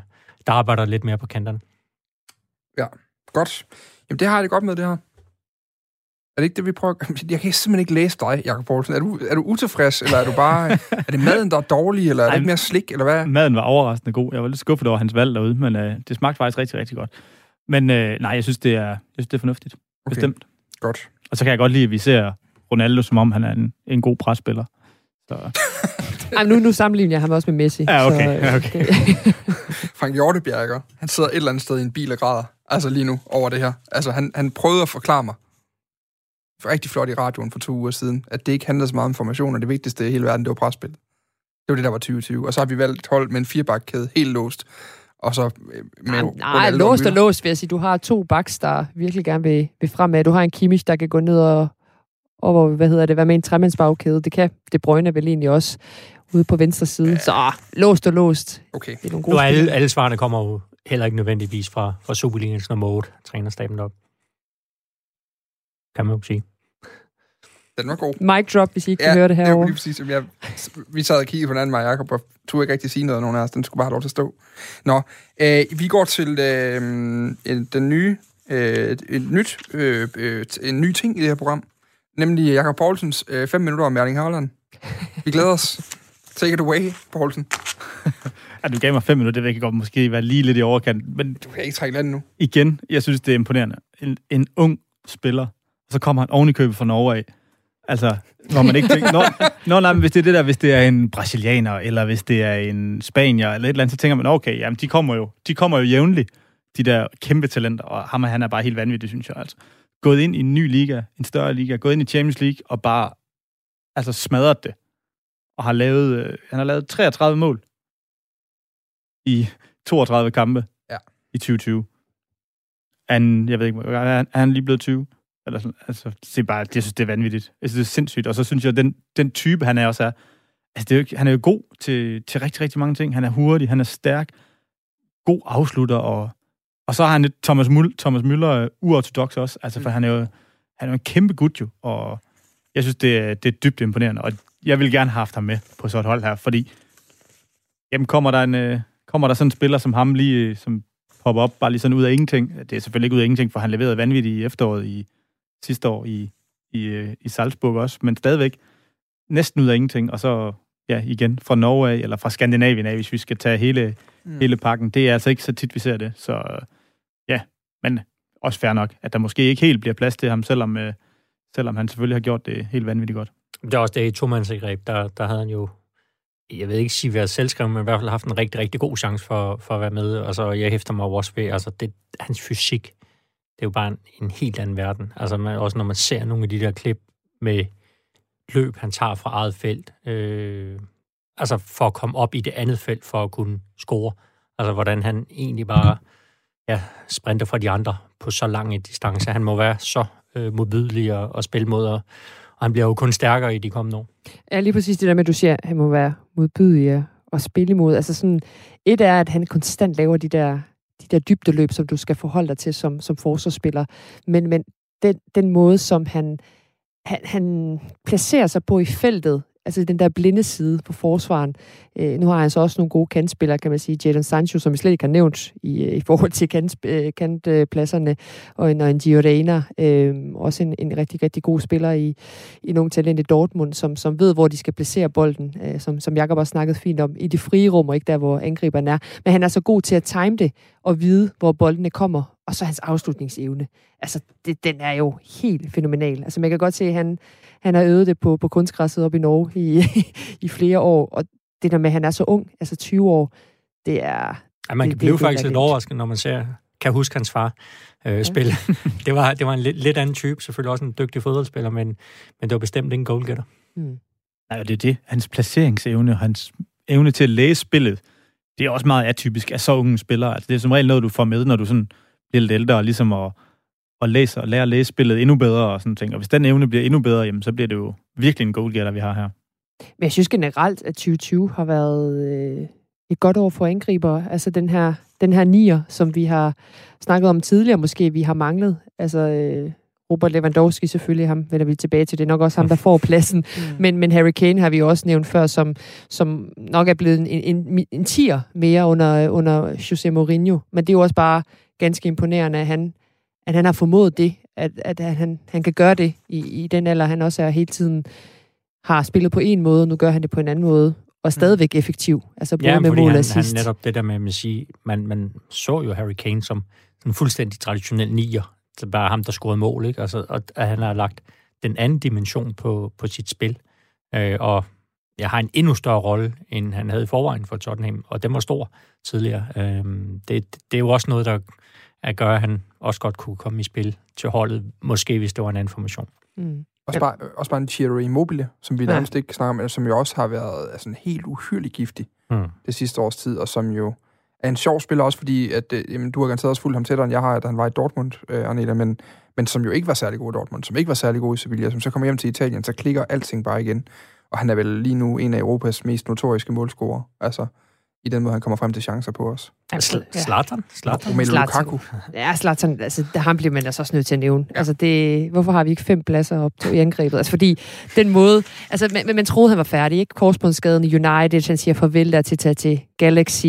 der arbejder lidt mere på kanterne. Godt. Jamen, det har jeg det godt med, det her. Er det ikke det, vi prøver? Jeg kan simpelthen ikke læse dig, Jacob Poulsen. Er du, er du utilfreds, eller er du bare... er det maden, der er dårlig, eller er det Ej, ikke mere slik, eller hvad? Maden var overraskende god. Jeg var lidt skuffet over hans valg derude, men øh, det smagte faktisk rigtig, rigtig godt. Men øh, nej, jeg synes, det er, jeg synes, det er fornuftigt. Okay. Bestemt. Godt. Og så kan jeg godt lide, at vi ser Ronaldo, som om han er en, en god presspiller. Så, Ej, nu, nu sammenligner jeg ham også med Messi. Ja, okay, Så, øh, ja, okay. det- Frank Hjortebjerger, han sidder et eller andet sted i en bil og græder. Altså lige nu, over det her. Altså, han, han prøvede at forklare mig, for rigtig flot i radioen for to uger siden, at det ikke handlede så meget om formation, og det vigtigste i hele verden, det var presspil. Det var det, der var 2020. Og så har vi valgt et hold med en firebakkæde, helt låst. Og så øh, med Nej, nej låst og låst, vil jeg sige. Du har to backs, der virkelig gerne vil, vil fremad. Du har en Kimmich, der kan gå ned og, og hvad hedder det, være med en tremandsbagkæde. Det kan det Brøgne vel egentlig også ude på venstre side. Så ah, låst og låst. Okay. Det er nogle Nu gode er alle, alle svarene kommer jo heller ikke nødvendigvis fra, fra Superligaens nummer 8, trænerstaben op. Kan man jo sige. Den var god. Mic drop, hvis I ikke Ja, kan høre det herovre. lige præcis, som jeg, vi sad og kiggede på den anden med Jacob, og turde ikke rigtig sige noget af nogen af os. Den skulle bare have lov til at stå. Nå, øh, vi går til øh, en- den nye, øh, et nyt, øh, øh, en ny ting i det her program, nemlig Jakob Poulsens 5 øh, minutter om Erling Haaland. Vi glæder os. Take it away, Poulsen. ja, du gav mig 5 minutter, det kan godt måske være lige lidt i overkant, men... Du kan ikke trække landet nu. Igen, jeg synes, det er imponerende. En, en ung spiller, og så kommer han oven i købet fra Norge af. Altså, hvor man ikke tænker, nå, nå nej, men hvis det er det der, hvis det er en brasilianer, eller hvis det er en spanier, eller et eller andet, så tænker man, okay, jamen, de kommer jo, de kommer jo jævnligt, de der kæmpe talenter, og ham han er bare helt vanvittig, synes jeg, altså. Gået ind i en ny liga, en større liga, gået ind i Champions League, og bare, altså, smadret det. Og har lavet, øh, han har lavet 33 mål i 32 kampe ja. i 2020. Han, jeg ved ikke, er han, er han lige blevet 20? Eller sådan, altså, det er bare, jeg synes, det er vanvittigt. Jeg synes, det er sindssygt. Og så synes jeg, den, den type, han er også er, altså, det er jo, han er jo god til, til rigtig, rigtig mange ting. Han er hurtig, han er stærk, god afslutter, og, og så har han lidt Thomas, Mull, Thomas Müller uh, uortodox også, altså, for mm. han er jo han er jo en kæmpe gut jo, og jeg synes, det er, det er dybt imponerende, og jeg vil gerne have haft ham med på sådan et hold her, fordi jamen, kommer der en, uh, kommer der sådan en spiller som ham lige, som popper op bare lige sådan ud af ingenting. Det er selvfølgelig ikke ud af ingenting, for han leverede vanvittigt i efteråret i, sidste år i, i, øh, i Salzburg også, men stadigvæk næsten ud af ingenting, og så ja, igen fra Norge af, eller fra Skandinavien af, hvis vi skal tage hele, mm. hele pakken. Det er altså ikke så tit, vi ser det. Så ja, men også fair nok, at der måske ikke helt bliver plads til ham, selvom, øh, selvom han selvfølgelig har gjort det helt vanvittigt godt. Det er også det i tomandsgreb, der, der havde han jo, jeg ved ikke sige været selvskrevet, men i hvert fald haft en rigtig, rigtig god chance for, for at være med. Og så jeg hæfter mig også ved, altså det, hans fysik, det er jo bare en, en helt anden verden. Altså man, også når man ser nogle af de der klip med løb, han tager fra eget felt, øh, altså for at komme op i det andet felt, for at kunne score. Altså hvordan han egentlig bare ja, sprinter fra de andre på så lang en distance. Han må være så øh, modbydelig og, at spille mod, og, og han bliver jo kun stærkere i de kommende år. Ja, lige præcis det der med, at du siger, at han må være modbydelig og spille imod. Altså sådan, et er, at han konstant laver de der de der dybdeløb, som du skal forholde dig til som, som forsvarsspiller. Men, men den, den måde, som han, han, han placerer sig på i feltet, altså den der blinde side på forsvaren. Øh, nu har han så også nogle gode kantspillere, kan man sige. Jadon Sancho, som vi slet ikke har nævnt i, øh, i forhold til kant, øh, kantpladserne, og en, og en Gio øh, også en, en rigtig, rigtig god spiller i, i nogle talent i Dortmund, som, som ved, hvor de skal placere bolden, øh, som, som Jakob også snakket fint om, i det frie rum, og ikke der, hvor angriberen er. Men han er så god til at time det, og vide, hvor boldene kommer, og så hans afslutningsevne. Altså, det, den er jo helt fænomenal. Altså, man kan godt se, at han, han har øvet det på, på kunstgræsset op i Norge i, i flere år, og det der med, at han er så ung, altså 20 år, det er... Ja, man kan det, blive det, faktisk lidt overrasket, når man ser, kan huske hans far øh, ja. spille. det, var, det var en lidt, lidt anden type, selvfølgelig også en dygtig fodboldspiller, men, men det var bestemt ikke en goalgetter. Mm. Nej, det er det. Hans placeringsevne, hans evne til at læse spillet, det er også meget atypisk af så unge spillere. Altså, det er som regel noget, du får med, når du sådan bliver lidt ældre, og ligesom at, at læse og lære at læse spillet endnu bedre og sådan ting. Og hvis den evne bliver endnu bedre, jamen, så bliver det jo virkelig en goalgetter, vi har her. Men jeg synes generelt, at 2020 har været øh, et godt år for angriber. Altså den her, den her nier, som vi har snakket om tidligere, måske vi har manglet. Altså øh, Robert Lewandowski selvfølgelig, ham vender vi tilbage til. Det er nok også ham, der får pladsen. mm. men, men Harry Kane har vi også nævnt før, som, som nok er blevet en, en, en tier mere under, under Jose Mourinho. Men det er jo også bare ganske imponerende, at han, at han har formået det, at, at han, han kan gøre det i, i den alder, han også er hele tiden har spillet på en måde, nu gør han det på en anden måde, og stadigvæk effektiv. Altså både ja, med mål han, og sidst. han netop det der med at sige, man, man så jo Harry Kane som en fuldstændig traditionel nier. Det bare ham, der scorede mål, ikke? Altså, og at han har lagt den anden dimension på, på sit spil. Øh, og jeg har en endnu større rolle, end han havde i forvejen for Tottenham, og den var stor tidligere. Øh, det, det er jo også noget, der at gøre, at han også godt kunne komme i spil til holdet, måske hvis det var en anden formation. Mm. Også, bare, også bare en Thierry Immobile, som vi ja. nærmest ikke snakker om, som jo også har været altså, helt uhyrligt giftig mm. det sidste års tid, og som jo er en sjov spiller også, fordi at, øh, jamen, du har garanteret også fulgt ham tættere, end jeg har, at han var i Dortmund, øh, Arneta, men, men som jo ikke var særlig god i Dortmund, som ikke var særlig god i Sevilla, som så kommer hjem til Italien, så klikker alting bare igen. Og han er vel lige nu en af Europas mest notoriske målscorer. Altså, i den måde, han kommer frem til chancer på os. Zlatan? Romelu Lukaku? Ja, Zlatan, altså, der ham bliver man altså også nødt til at nævne. Ja. Altså, det, hvorfor har vi ikke fem pladser op til i angrebet? Altså, fordi den måde... Altså, man, man troede, han var færdig, ikke? Korsbundsskaden i United, han siger farvel der til at tage til Galaxy.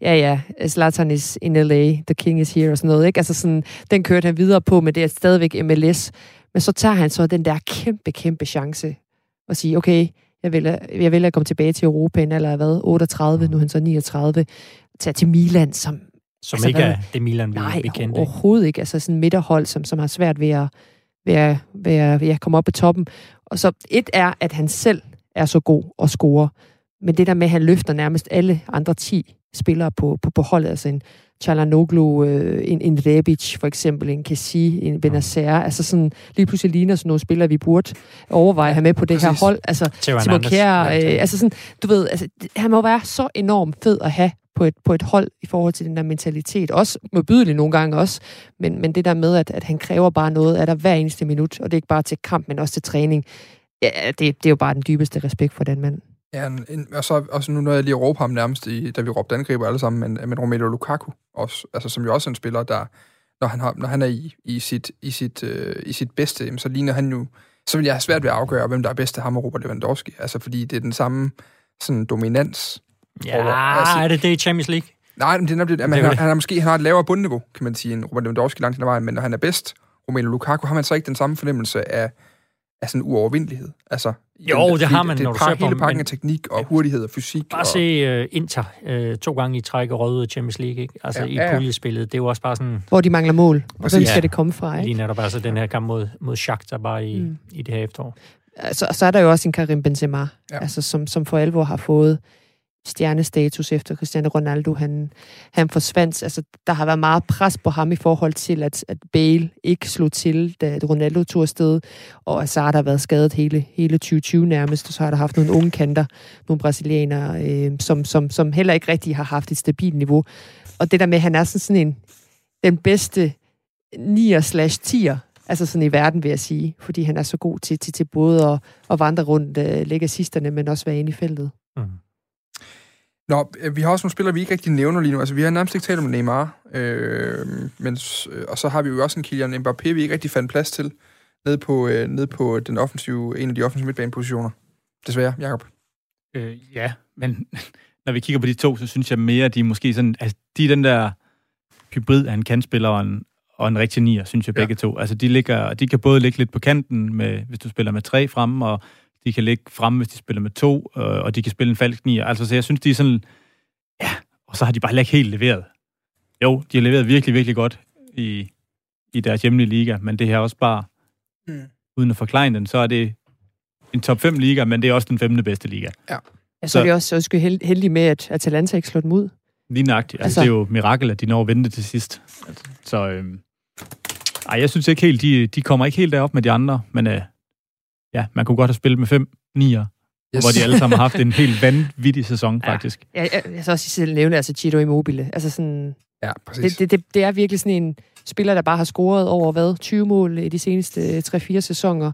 Ja, ja, Zlatan is in LA, the king is here og sådan noget, ikke? Altså, sådan, den kørte han videre på, men det er stadigvæk MLS. Men så tager han så den der kæmpe, kæmpe chance og sige, okay, jeg vil, jeg vil at komme tilbage til Europa af hvad? 38, nu er han så 39. Tage til Milan, som... Som altså, ikke er det Milan, vi, nej, vi kendte. overhovedet ikke. Altså sådan midterhold, som, som har svært ved at, ved at, ved at, ved at komme op på toppen. Og så et er, at han selv er så god og score. Men det der med, at han løfter nærmest alle andre 10 spillere på, på, på holdet, altså en Chalanoglu, øh, en, en Rebic for eksempel, en Kessi, en Benacer, altså sådan lige pludselig ligner sådan nogle spillere, vi burde overveje at have med på det Præcis. her hold. Altså Timo Kjær, øh, altså sådan, du ved, altså, han må være så enormt fed at have på et, på et hold i forhold til den der mentalitet. Også modbydeligt nogle gange også, men, men det der med, at, at han kræver bare noget af dig hver eneste minut, og det er ikke bare til kamp, men også til træning. Ja, det, det er jo bare den dybeste respekt for den mand. Ja, en, en, og så også nu når jeg lige råber ham nærmest, i, da vi råbte angriber alle sammen, men, men Romelu Lukaku, også, altså, som jo også er en spiller, der, når han, har, når han er i, i, sit, i, sit, øh, i sit bedste, jamen, så ligner han jo, så vil jeg have svært ved at afgøre, hvem der er bedst af ham og Robert Lewandowski. Altså, fordi det er den samme sådan, dominans. Ja, over, altså, er det det i Champions League? Nej, men det er nemlig, at man, han, han, har måske han har et lavere bundniveau, kan man sige, end Robert Lewandowski langt hen ad vejen, men når han er bedst, Romelu Lukaku, har man så ikke den samme fornemmelse af, af sådan uovervindelighed. Altså, jo, det, det har man, det, når du ser på hele pakken af teknik og hurtighed og fysik. Bare og... se uh, Inter uh, to gange i træk og røde Champions League, ikke? Altså ja, i ja, ja. puljespillet. Det er jo også bare sådan... Hvor de mangler mål. Og hvem skal ja, det komme fra, ikke? Lige netop altså den her kamp mod, mod Shakhtar bare i, mm. i det her efterår. Så, så er der jo også en Karim Benzema, ja. altså, som, som for alvor har fået stjernestatus efter Cristiano Ronaldo, han, han forsvandt. Altså, der har været meget pres på ham i forhold til, at, at Bale ikke slog til, da Ronaldo tog afsted, og Hazard har været skadet hele, hele 2020 nærmest, og så har der haft nogle unge kanter, nogle brasilianere, øh, som, som, som heller ikke rigtig har haft et stabilt niveau. Og det der med, at han er sådan, sådan en, den bedste 9'er slash 10'er, altså sådan i verden, vil jeg sige, fordi han er så god til, til, til både at, at vandre rundt, øh, lægge assisterne, men også være inde i feltet. Mm. Nå, øh, vi har også nogle spillere, vi ikke rigtig nævner lige nu. Altså, vi har nærmest ikke talt om Neymar, øh, men, øh, og så har vi jo også en Kylian Mbappé, vi ikke rigtig fandt plads til ned på, øh, ned på den offensive, en af de offensive midtbanepositioner. Desværre, Jacob. Øh, ja, men når vi kigger på de to, så synes jeg mere, at de er måske sådan, altså, de er den der hybrid af en kantspiller og en, og en rigtig nier, synes jeg begge ja. to. Altså, de, ligger, de kan både ligge lidt på kanten, med, hvis du spiller med tre fremme, og de kan ligge frem, hvis de spiller med to, øh, og de kan spille en falsk nier. Altså, så jeg synes, de er sådan... Ja, og så har de bare ikke helt leveret. Jo, de har leveret virkelig, virkelig godt i, i deres hjemlige liga, men det her også bare, mm. uden at forklare den, så er det en top 5 liga, men det er også den femte bedste liga. Ja. Ja, så, så er vi også, også heldige med, at Atalanta ikke slår dem ud. Lige nøjagtigt. Altså, altså, det er jo mirakel, at de når at vente til sidst. Så øhm, ej, jeg synes ikke helt, de, de kommer ikke helt derop med de andre, men øh, ja, man kunne godt have spillet med fem nier, yes. hvor de alle sammen har haft en helt vanvittig sæson, ja. faktisk. Ja, jeg, jeg, jeg så også selv nævne, altså Chito Immobile. Altså sådan, ja, præcis. Det, det, det, det er virkelig sådan en spiller, der bare har scoret over, hvad, 20 mål i de seneste 3-4 sæsoner.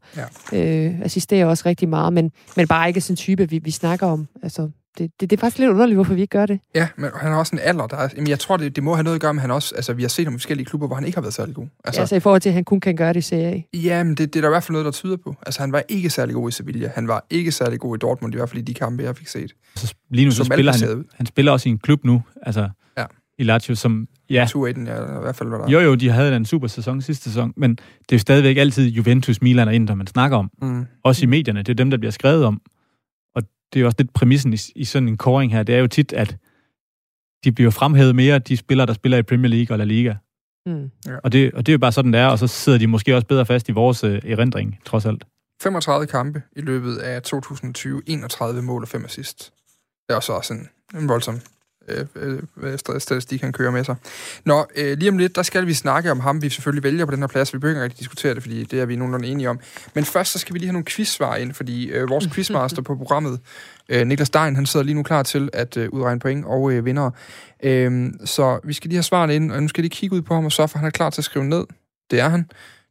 Ja. Øh, assisterer også rigtig meget, men, men bare ikke sådan en type, vi, vi snakker om. Altså, det, det, det er faktisk lidt underligt, hvorfor vi ikke gør det. Ja, men han har også en alder, der er, jamen jeg tror, det, det må have noget at gøre med, han også, altså vi har set nogle forskellige klubber, hvor han ikke har været særlig god. Altså, ja, altså i forhold til, at han kun kan gøre det i Serie Ja, men det, det er der i hvert fald noget, der tyder på. Altså han var ikke særlig god i Sevilla, han var ikke særlig god i Dortmund, i hvert fald i de kampe, jeg fik set. Så lige nu så spiller han, han spiller også i en klub nu, altså ja. i Lazio, som Ja. 2 ja, i hvert fald var der. Jo, jo, de havde en super sæson sidste sæson, men det er jo stadigvæk altid Juventus, Milan og Inter, man snakker om. Mm. Også i medierne, det er dem, der bliver skrevet om det er jo også lidt præmissen i, i sådan en koring her, det er jo tit, at de bliver fremhævet mere, de spillere, der spiller i Premier League og La Liga. Mm. Ja. Og, det, og det er jo bare sådan, det er, og så sidder de måske også bedre fast i vores øh, erindring, trods alt. 35 kampe i løbet af 2020, 31 mål og 5 assist. Det er også en, en voldsom øh, øh, øh statistik, han kører med sig. Nå, øh, lige om lidt, der skal vi snakke om ham, vi selvfølgelig vælger på den her plads. Vi behøver ikke rigtig diskutere det, fordi det er vi nogenlunde enige om. Men først, så skal vi lige have nogle quizsvar ind, fordi øh, vores quizmaster på programmet, øh, Niklas Stein, han sidder lige nu klar til at øh, udregne point og øh, vinder. Øh, så vi skal lige have svarene ind, og nu skal lige kigge ud på ham og så, for han er klar til at skrive ned. Det er han.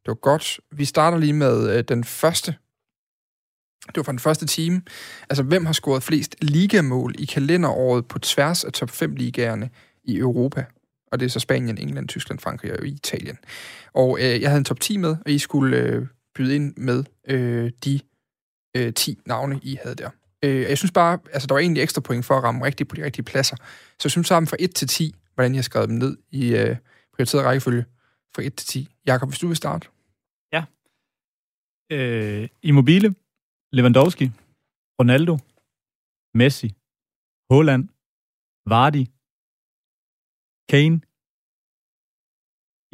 Det var godt. Vi starter lige med øh, den første det var fra den første time. Altså, hvem har scoret flest ligamål i kalenderåret på tværs af top 5 ligagerne i Europa? Og det er så Spanien, England, Tyskland, Frankrig og Italien. Og øh, jeg havde en top 10 med, og I skulle øh, byde ind med øh, de øh, 10 navne, I havde der. Øh, jeg synes bare, altså der var egentlig ekstra point for at ramme rigtigt på de rigtige pladser. Så jeg synes sammen fra 1 til 10, hvordan jeg har skrevet dem ned i øh, prioriteret rækkefølge fra 1 til 10. Jakob, hvis du vil starte. Ja. Øh, Immobile, Lewandowski, Ronaldo, Messi, Haaland, Vardy, Kane,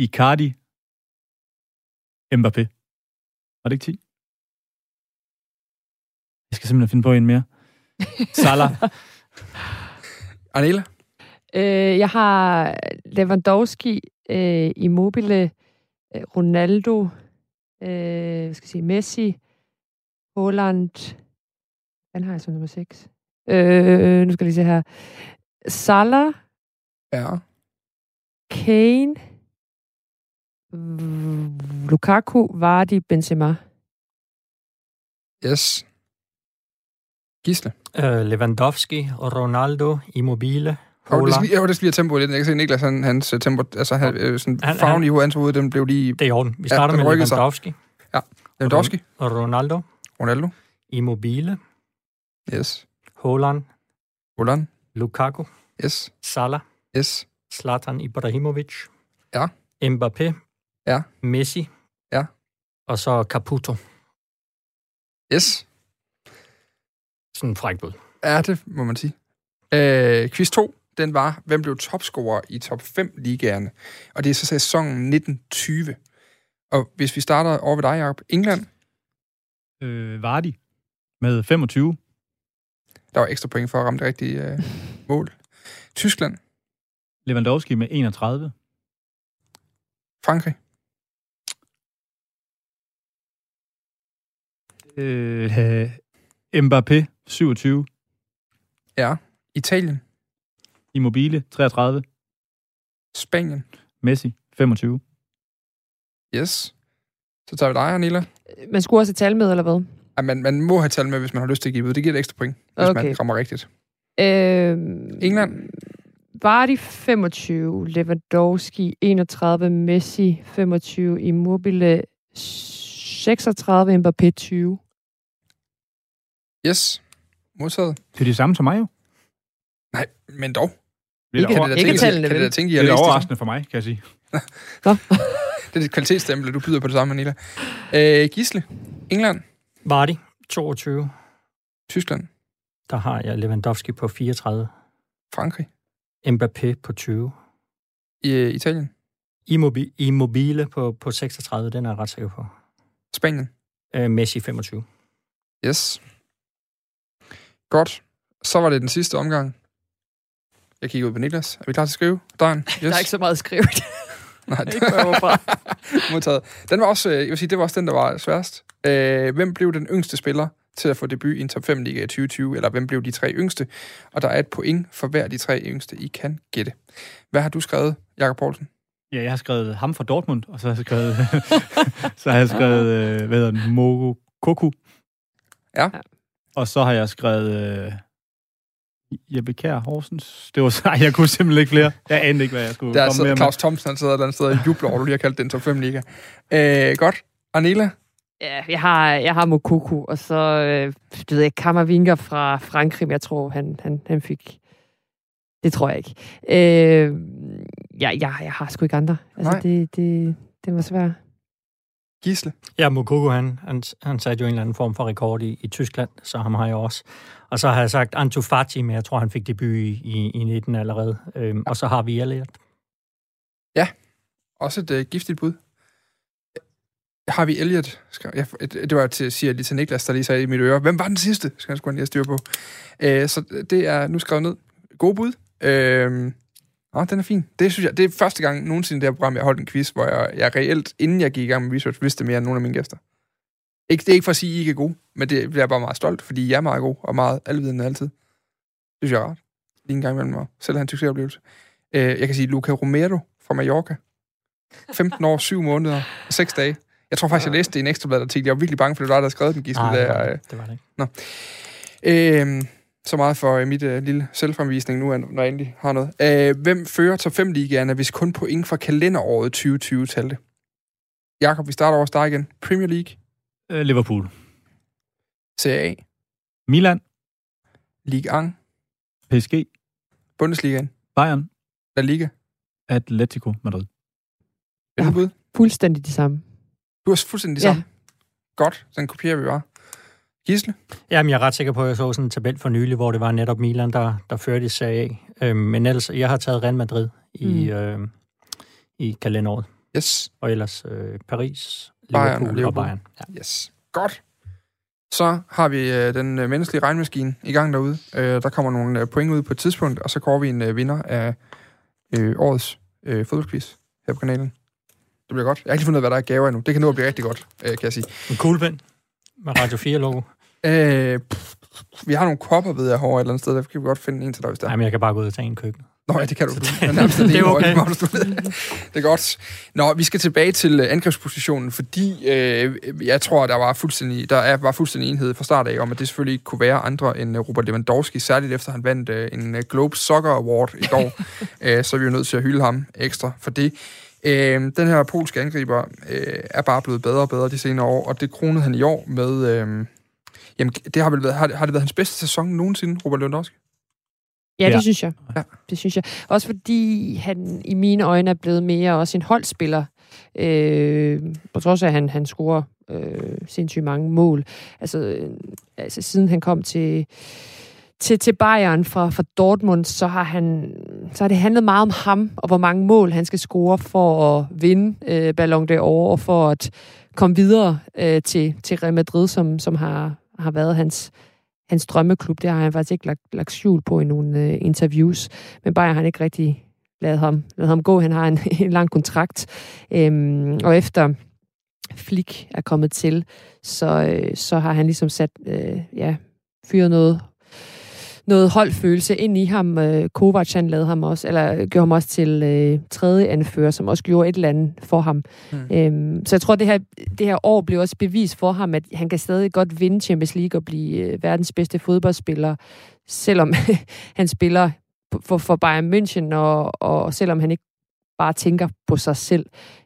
Icardi, Mbappé. Var det ikke 10? Jeg skal simpelthen finde på en mere. Salah. Arnela? Øh, jeg har Lewandowski, øh, Immobile, øh, Ronaldo, øh, hvad skal jeg sige, Messi, Holland. Hvad har jeg som nummer 6? Øh, nu skal jeg lige se her. Salah, Ja. Kane, Lukaku, Vardy, Benzema. Yes. Gisle? Øh, Lewandowski, Ronaldo, Immobile, Og det Holland. skal, jo, det skal lige have tempo lidt. Jeg kan se, Niklas, han, hans øh, tempo, altså han, øh, sådan Han- farven han- i hovedet, hans hoved, den blev lige Det er i orden. Vi Ja, starter den med. Lewandowski, Lewandowski, Ronaldo, Ronaldo, Immobile, yes. Holland, Holland, Lukaku, yes, Salah, yes. Zlatan Ibrahimovic. Ja. Mbappé. Ja. Messi. Ja. Og så Caputo. Yes. Sådan en fræk bud. Ja, det må man sige. Øh, quiz 2, den var, hvem blev topscorer i top 5 ligaerne? Og det er så sæsonen 1920. Og hvis vi starter over ved dig, Jacob. England, øh, Vardy med 25. der var ekstra point for at ramme det rigtige øh, mål. Tyskland, Lewandowski med 31. Frankrig, Øh, Mbappé 27. ja. Italien, Immobile 33. Spanien, Messi 25. yes. Så tager vi dig, Anila. Man skulle også have tal med, eller hvad? Ja, man, man må have tal med, hvis man har lyst til at give ud. Det giver et ekstra point, hvis Okay. man rammer rigtigt. Øh, England. Vardy 25, Lewandowski 31, Messi 25, Immobile 36, Mbappé 20. Yes. Modtaget. Det er de samme som mig jo. Nej, men dog. Det er Ikke- over- da ikke tænke, tallene, kan det vel? tænke, det er det. overraskende for mig, kan jeg sige. Det er det kvalitetsstempel, du byder på det samme, Anila. Øh, Gisle. England. Vardy, 22. Tyskland. Der har jeg Lewandowski på 34. Frankrig. Mbappé på 20. I, øh, Italien. Immobi- Immobile på, på 36, den er jeg ret sikker på. Spanien. Øh, Messi 25. Yes. Godt. Så var det den sidste omgang. Jeg kigger ud på Niklas. Er vi klar til at skrive? Dejen? Yes. Der er ikke så meget skrevet. Nej, jeg var fra. modtaget. Den var også, øh, jeg vil sige, det var også den, der var sværest. Øh, hvem blev den yngste spiller til at få debut i en top 5 liga i 2020? Eller hvem blev de tre yngste? Og der er et point for hver af de tre yngste, I kan gætte. Hvad har du skrevet, Jakob Poulsen? Ja, jeg har skrevet ham fra Dortmund, og så har jeg skrevet, så har jeg skrevet øh, hvad hedder den, Mogo Koku. Ja. Og så har jeg skrevet øh, Jeppe Kjær Horsens. Det var så, jeg kunne simpelthen ikke flere. Jeg anede ikke, hvad jeg skulle Der er komme med. så, Claus Thomsen, han sidder et eller andet sted og jubler over, du lige har kaldt den top 5 liga. Øh, godt. Arnela? Ja, jeg har, jeg har Mokuku, og så, øh, det ved jeg, Kammervinger fra Frankrig, men jeg tror, han, han, han fik... Det tror jeg ikke. Øh, ja, jeg, jeg har sgu ikke andre. Altså, Nej. det, det, det var svært. Gisle? Ja, Mokoko, han, han, han satte jo en eller anden form for rekord i, i Tyskland, så ham har jeg også. Og så har jeg sagt Antu Fati, men jeg tror, han fik debut i, i, i 19 allerede. Øhm, og så har vi Elliot. Også et uh, giftigt bud. Har vi Elliot? Skal, jeg, det var til, siger jeg lige til Niklas, der lige sagde i mit øre. Hvem var den sidste? Skal jeg sgu lige have styr på. Uh, så det er nu skrevet ned. God bud. Uh, Nå, den er fin. Det synes jeg, det er første gang nogensinde i det her program, jeg har holdt en quiz, hvor jeg, jeg reelt, inden jeg gik i gang med research, vidste mere end nogle af mine gæster. Ikke, det er ikke for at sige, at I ikke er gode, men det jeg er bare meget stolt, fordi I er meget gode og meget alvidende altid. Det synes jeg er rart. Lige en gang imellem mig. Selv have en succesoplevelse. Uh, jeg kan sige Luca Romero fra Mallorca. 15 år, 7 måneder og 6 dage. Jeg tror faktisk, jeg læste det i en ekstrabladet artikel. Jeg var virkelig bange for, det var der havde skrevet den, Gisle. Nej, det der, øh, det, var det ikke. øh, så meget for øh, mit øh, lille selvfremvisning nu, når jeg endelig har noget. Øh, hvem fører top 5 ligaerne, hvis kun point fra kalenderåret 2020 talte? Jakob, vi starter over dig igen. Premier League, Øh, Liverpool. Serie A, Milan. Ligue 1, PSG. Bundesligaen, Bayern. La Liga. Atletico Madrid. Hvilket bud? Fuldstændig de samme. Du har fuldstændig det Ja. samme. Godt, den kopierer vi bare. Gisle? Jamen, jeg er ret sikker på, at jeg så sådan en tabel for nylig, hvor det var netop Milan, der, der førte i Serie A. Øhm, men ellers, jeg har taget Real Madrid i, mm. øh, i kalenderåret. Yes. Og ellers øh, Paris, Liverpool og og, Liverpool. og Bayern. Ja. Yes. Godt. Så har vi øh, den øh, menneskelige regnmaskine i gang derude. Øh, der kommer nogle øh, point ud på et tidspunkt, og så går vi en øh, vinder af øh, årets øh, fodboldquiz her på kanalen. Det bliver godt. Jeg har ikke fundet ud af, hvad der er gaver endnu. Det kan nå at blive rigtig godt, øh, kan jeg sige. En kuglepen med Radio 4-logo. Øh, pff, vi har nogle kopper, ved jeg, herovre et eller andet sted. Der kan vi godt finde en til dig, hvis der er. Nej, men jeg kan bare gå ud og tage en køkken. Nå ja, det kan du. Nærmest Det er okay. Magnus, du ved. Det er godt. Nå, vi skal tilbage til øh, angrebspositionen, fordi øh, jeg tror, der var fuldstændig, der er, var fuldstændig enhed fra start af om, at det selvfølgelig ikke kunne være andre end øh, Robert Lewandowski, særligt efter han vandt øh, en øh, Globe Soccer Award i går. øh, så er vi jo nødt til at hylde ham ekstra for det. Øh, den her polske angriber øh, er bare blevet bedre og bedre de senere år, og det kronede han i år med... Øh, jamen, det har, vel været, har, det- har det været hans bedste sæson nogensinde, Robert Lewandowski? Ja, det Ja. synes jeg. Ja. Det synes jeg. Også fordi han i mine øjne er blevet mere også en holdspiller. Øh, på trods af, at han, han scorer øh, sindssygt mange mål. Altså, øh, altså siden han kom til, til, til Bayern fra, fra Dortmund, så har, han, så har det handlet meget om ham, og hvor mange mål han skal score for at vinde øh, Ballon d'Or, og for at komme videre øh, til, til Real Madrid, som, som har, har været hans, hans drømmeklub. Det har han faktisk ikke lagt, lagt skjul på i nogle øh, interviews. Men Bayern har han ikke rigtig ladet ham, ladet ham gå. Han har en, en lang kontrakt. Øhm, og efter Flick er kommet til, så, øh, så har han ligesom sat, øh, ja, fyret noget noget holdfølelse ind i ham. Øh, Kovac, han lavede ham også, eller gjorde ham også til øh, tredje anfører, som også gjorde et eller andet for ham. Mm. Øhm, så jeg tror, det her, det her år blev også bevis for ham, at han kan stadig godt vinde Champions League og blive øh, verdens bedste fodboldspiller, selvom han spiller for, for Bayern München, og, og selvom han ikke bare tænker på sig selv.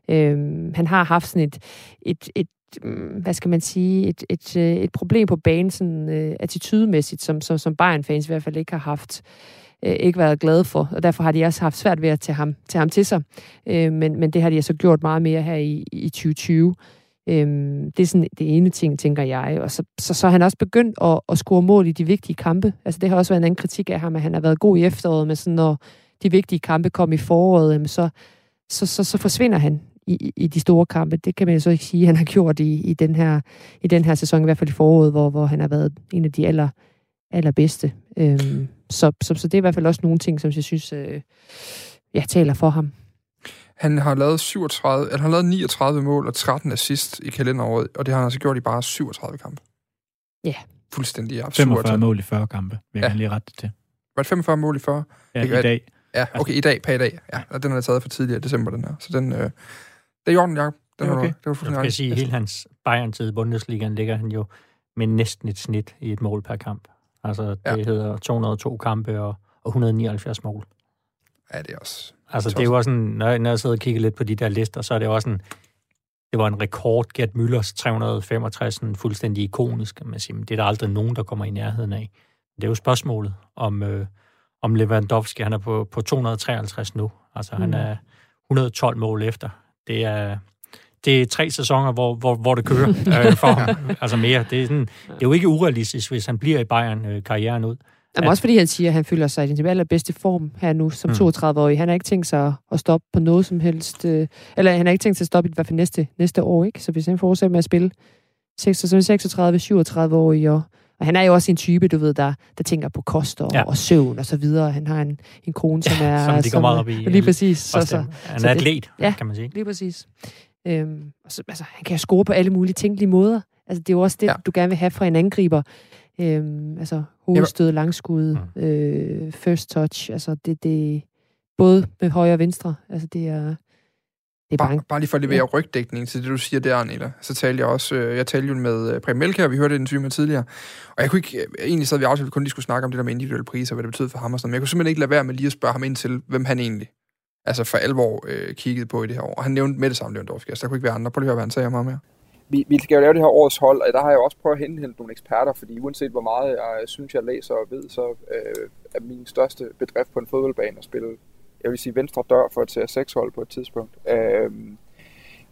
Øhm, han har haft sådan et, et, et Mm, hvad skal man sige, et, et, øh, et problem på banen, sådan øh, attitydemæssigt, som, som, som Bayern-fans i hvert fald ikke har haft, øh, ikke været glade for, og derfor har de også haft svært ved at tage ham, tage ham til sig. Øh, men, men det har de så gjort meget mere her i, i 2020. Øhm, det er sådan det ene ting, tænker jeg. Og så, så, så er han også begyndt at, at score mål i de vigtige kampe. Altså det har også været en anden kritik af ham, at han har været god i efteråret, men sådan, når de vigtige kampe kom i foråret, jamen, så, så, så, så forsvinder han i, i- de store kampe. Det kan man jo så ikke sige, at han har gjort i, i, den, her, i den her sæson, i hvert fald i foråret, hvor, hvor han har været en af de aller, allerbedste. Øhm, så, så, så det er i hvert fald også nogle ting, som jeg synes, øh, jeg taler for ham. Han har lavet 37, eller han har lavet 39 mål og 13 assist i kalenderåret, og det har han altså gjort i bare 37 kampe. Ja. Fuldstændig absurd. 45 mål i 40 kampe, vil jeg Ja. lige rette det til. Var det 45 mål i 40? Ja, i dag. Ja, okay, i dag, per i dag. Ja, og den er taget for tidligere i december, den her. Så den, øh, det er i orden, Jacob. Det er var, okay. det var Jeg fuldstændig kan rigtigt. sige, at hele hans Bayern-tid i Bundesligaen ligger han jo med næsten et snit i et mål per kamp. Altså, det Ja. hedder 202 kampe og, og 179 mål. Ja, det er også... Altså, det er jo også sådan, når jeg, når jeg sidder og kigger lidt på de der lister, så er det også en, det var en rekord, Gert Müllers 365, sådan fuldstændig ikonisk, kan man sige. Men det er der aldrig nogen, der kommer i nærheden af. Det er jo spørgsmålet, om, øh, om Lewandowski, han er på, på 253 nu. Altså, mm. han er 112 mål efter. Det er, det er tre sæsoner, hvor, hvor, hvor det kører øh, for ham. Altså mere. Det er, sådan, det er jo ikke urealistisk, hvis han bliver i Bayern øh, karrieren ud. Jamen, også fordi han siger, at han føler sig i den allerbedste form her nu som Mm. 32-årig. Han har ikke tænkt sig at stoppe på noget som helst. øh, Eller han har ikke tænkt sig at stoppe i hvert fald næste, næste år. ikke. Så hvis han fortsætter med at spille 36-37 år i år. Og han er jo også en type, du ved, der, der tænker på kost og, ja. Ja. og søvn og så videre. Han har en, en kone, som er... Som de går meget op i. Lige præcis. Så, så. Han så er det- atlet, ja. kan man sige. lige præcis. Øhm, og så, altså, han kan jo score på alle mulige tænkelige måder. Altså, det er jo også det, Ja. ja. du gerne vil have fra en angriber. Øhm, altså, hovedstød, langskud, Mm. øh, first touch. Altså, det, det både med højre og venstre. Altså, det er, det er bare Bare, lige for at levere ja. rygdækning til det, du siger der, Anela. Så talte jeg også, øh, jeg talte jo med øh, Preben Melkær, vi hørte det i interview med tidligere, og jeg kunne ikke, øh, egentlig sad vi aftalt, at vi kun lige skulle snakke om det der med individuelle priser, hvad det betød for ham og sådan noget, men jeg kunne simpelthen ikke lade være med lige at spørge ham ind til, hvem han egentlig, altså for alvor, øh, kiggede på i det her år. Og han nævnte med det samme Lewandowski, altså der kunne ikke være andre. Prøv lige at høre, hvad han sagde om ham her. vi, vi skal jo lave det her årets hold, og der har jeg også prøvet at hente nogle eksperter, fordi uanset hvor meget jeg synes, jeg læser og ved, så øh, er min største bedrift på en fodboldbane at spille, jeg vil sige, venstre dør for et CR6-hold på et tidspunkt. Øh,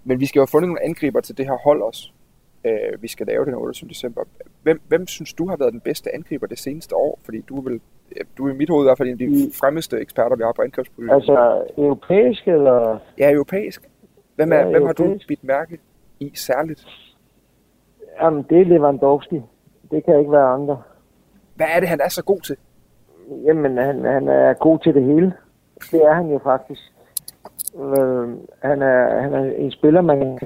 men vi skal jo have fundet nogle angriber til det her hold også. øh, vi skal lave den 28. december. Hvem, hvem synes du har været den bedste angriber det seneste år? Fordi du er vel du er i mit hoved i hvert fald en af de mm. fremmeste eksperter, vi har på angrebspolitik. Altså europæisk eller? Ja, europæisk. Hvem, er, ja, hvem europæisk. har du bidt mærke i særligt? Jamen, det er Lewandowski. Det kan ikke være andre. Hvad er det, han er så god til? Jamen, han, han er god til det hele. Det er han jo faktisk. Øh, han, er, han er en spiller, man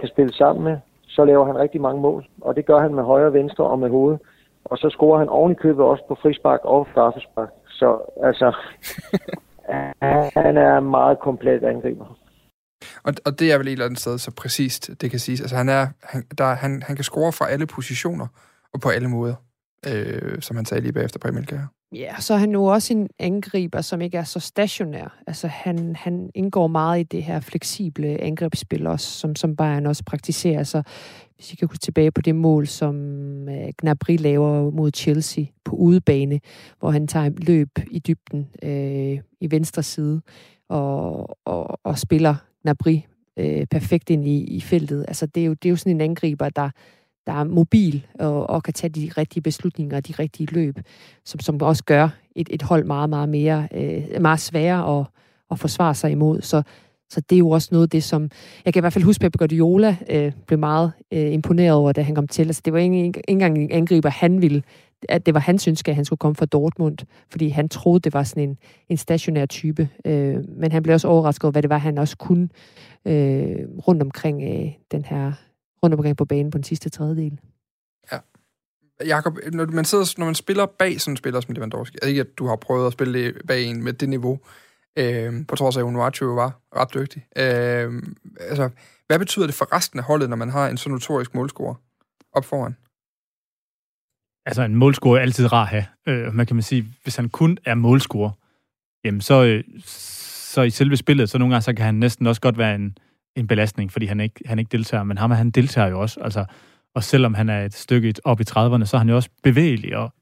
kan spille sammen med. Så laver han rigtig mange mål. Og det gør han med højre, venstre og med hovedet. Og så scorer han oven i købet også på frispark og straffespark. Så altså, han er meget komplet angriber. Og, og det er vel et eller andet sted så præcist, det kan siges. Altså han, er, han, der, han, han kan score fra alle positioner og på alle måder, øh, som han sagde lige bagefter på Emil Ja, så er han nu også en angriber, som ikke er så stationær. Altså, han, han indgår meget i det her fleksible angrebsspil også, som, som Bayern også praktiserer. Så hvis I kan huske tilbage på det mål, som øh, Gnabry laver mod Chelsea på udebane, hvor han tager løb i dybden øh, i venstre side og, og, og spiller Gnabry øh, perfekt ind i, i feltet. Altså, det er, jo, det er jo sådan en angriber, der der er mobil og, og kan tage de rigtige beslutninger og de rigtige løb, som, som også gør et, et hold meget, meget mere øh, meget sværere at, at forsvare sig imod. Så, så det er jo også noget af det, som... Jeg kan i hvert fald huske, at Pep Guardiola øh, blev meget øh, imponeret over, da han kom til. Altså, det var ikke, ikke engang en angriber, han ville at det var hans ønske, at han skulle komme fra Dortmund, fordi han troede, det var sådan en, en stationær type. Øh, men han blev også overrasket over, hvad det var, han også kunne øh, rundt omkring øh, den her rundt omkring på banen på den sidste tredjedel. Ja. Jakob, når man, sidder, når man spiller bag sådan en spiller som Lewandowski, altså ikke at du har prøvet at spille bag en med det niveau, øh, på trods af, at Unuaccio var ret dygtig. Øh, altså, hvad betyder det for resten af holdet, når man har en så notorisk målscorer op foran? Altså, en målscorer er altid rar at have. Øh, man kan man sige, hvis han kun er målscorer, jamen så, øh, så i selve spillet, så nogle gange så kan han næsten også godt være en, en belastning, fordi han ikke, han ikke deltager. Men ham, han deltager jo også. Altså, og selvom han er et stykke op i 30'erne, så er han jo også bevægelig, og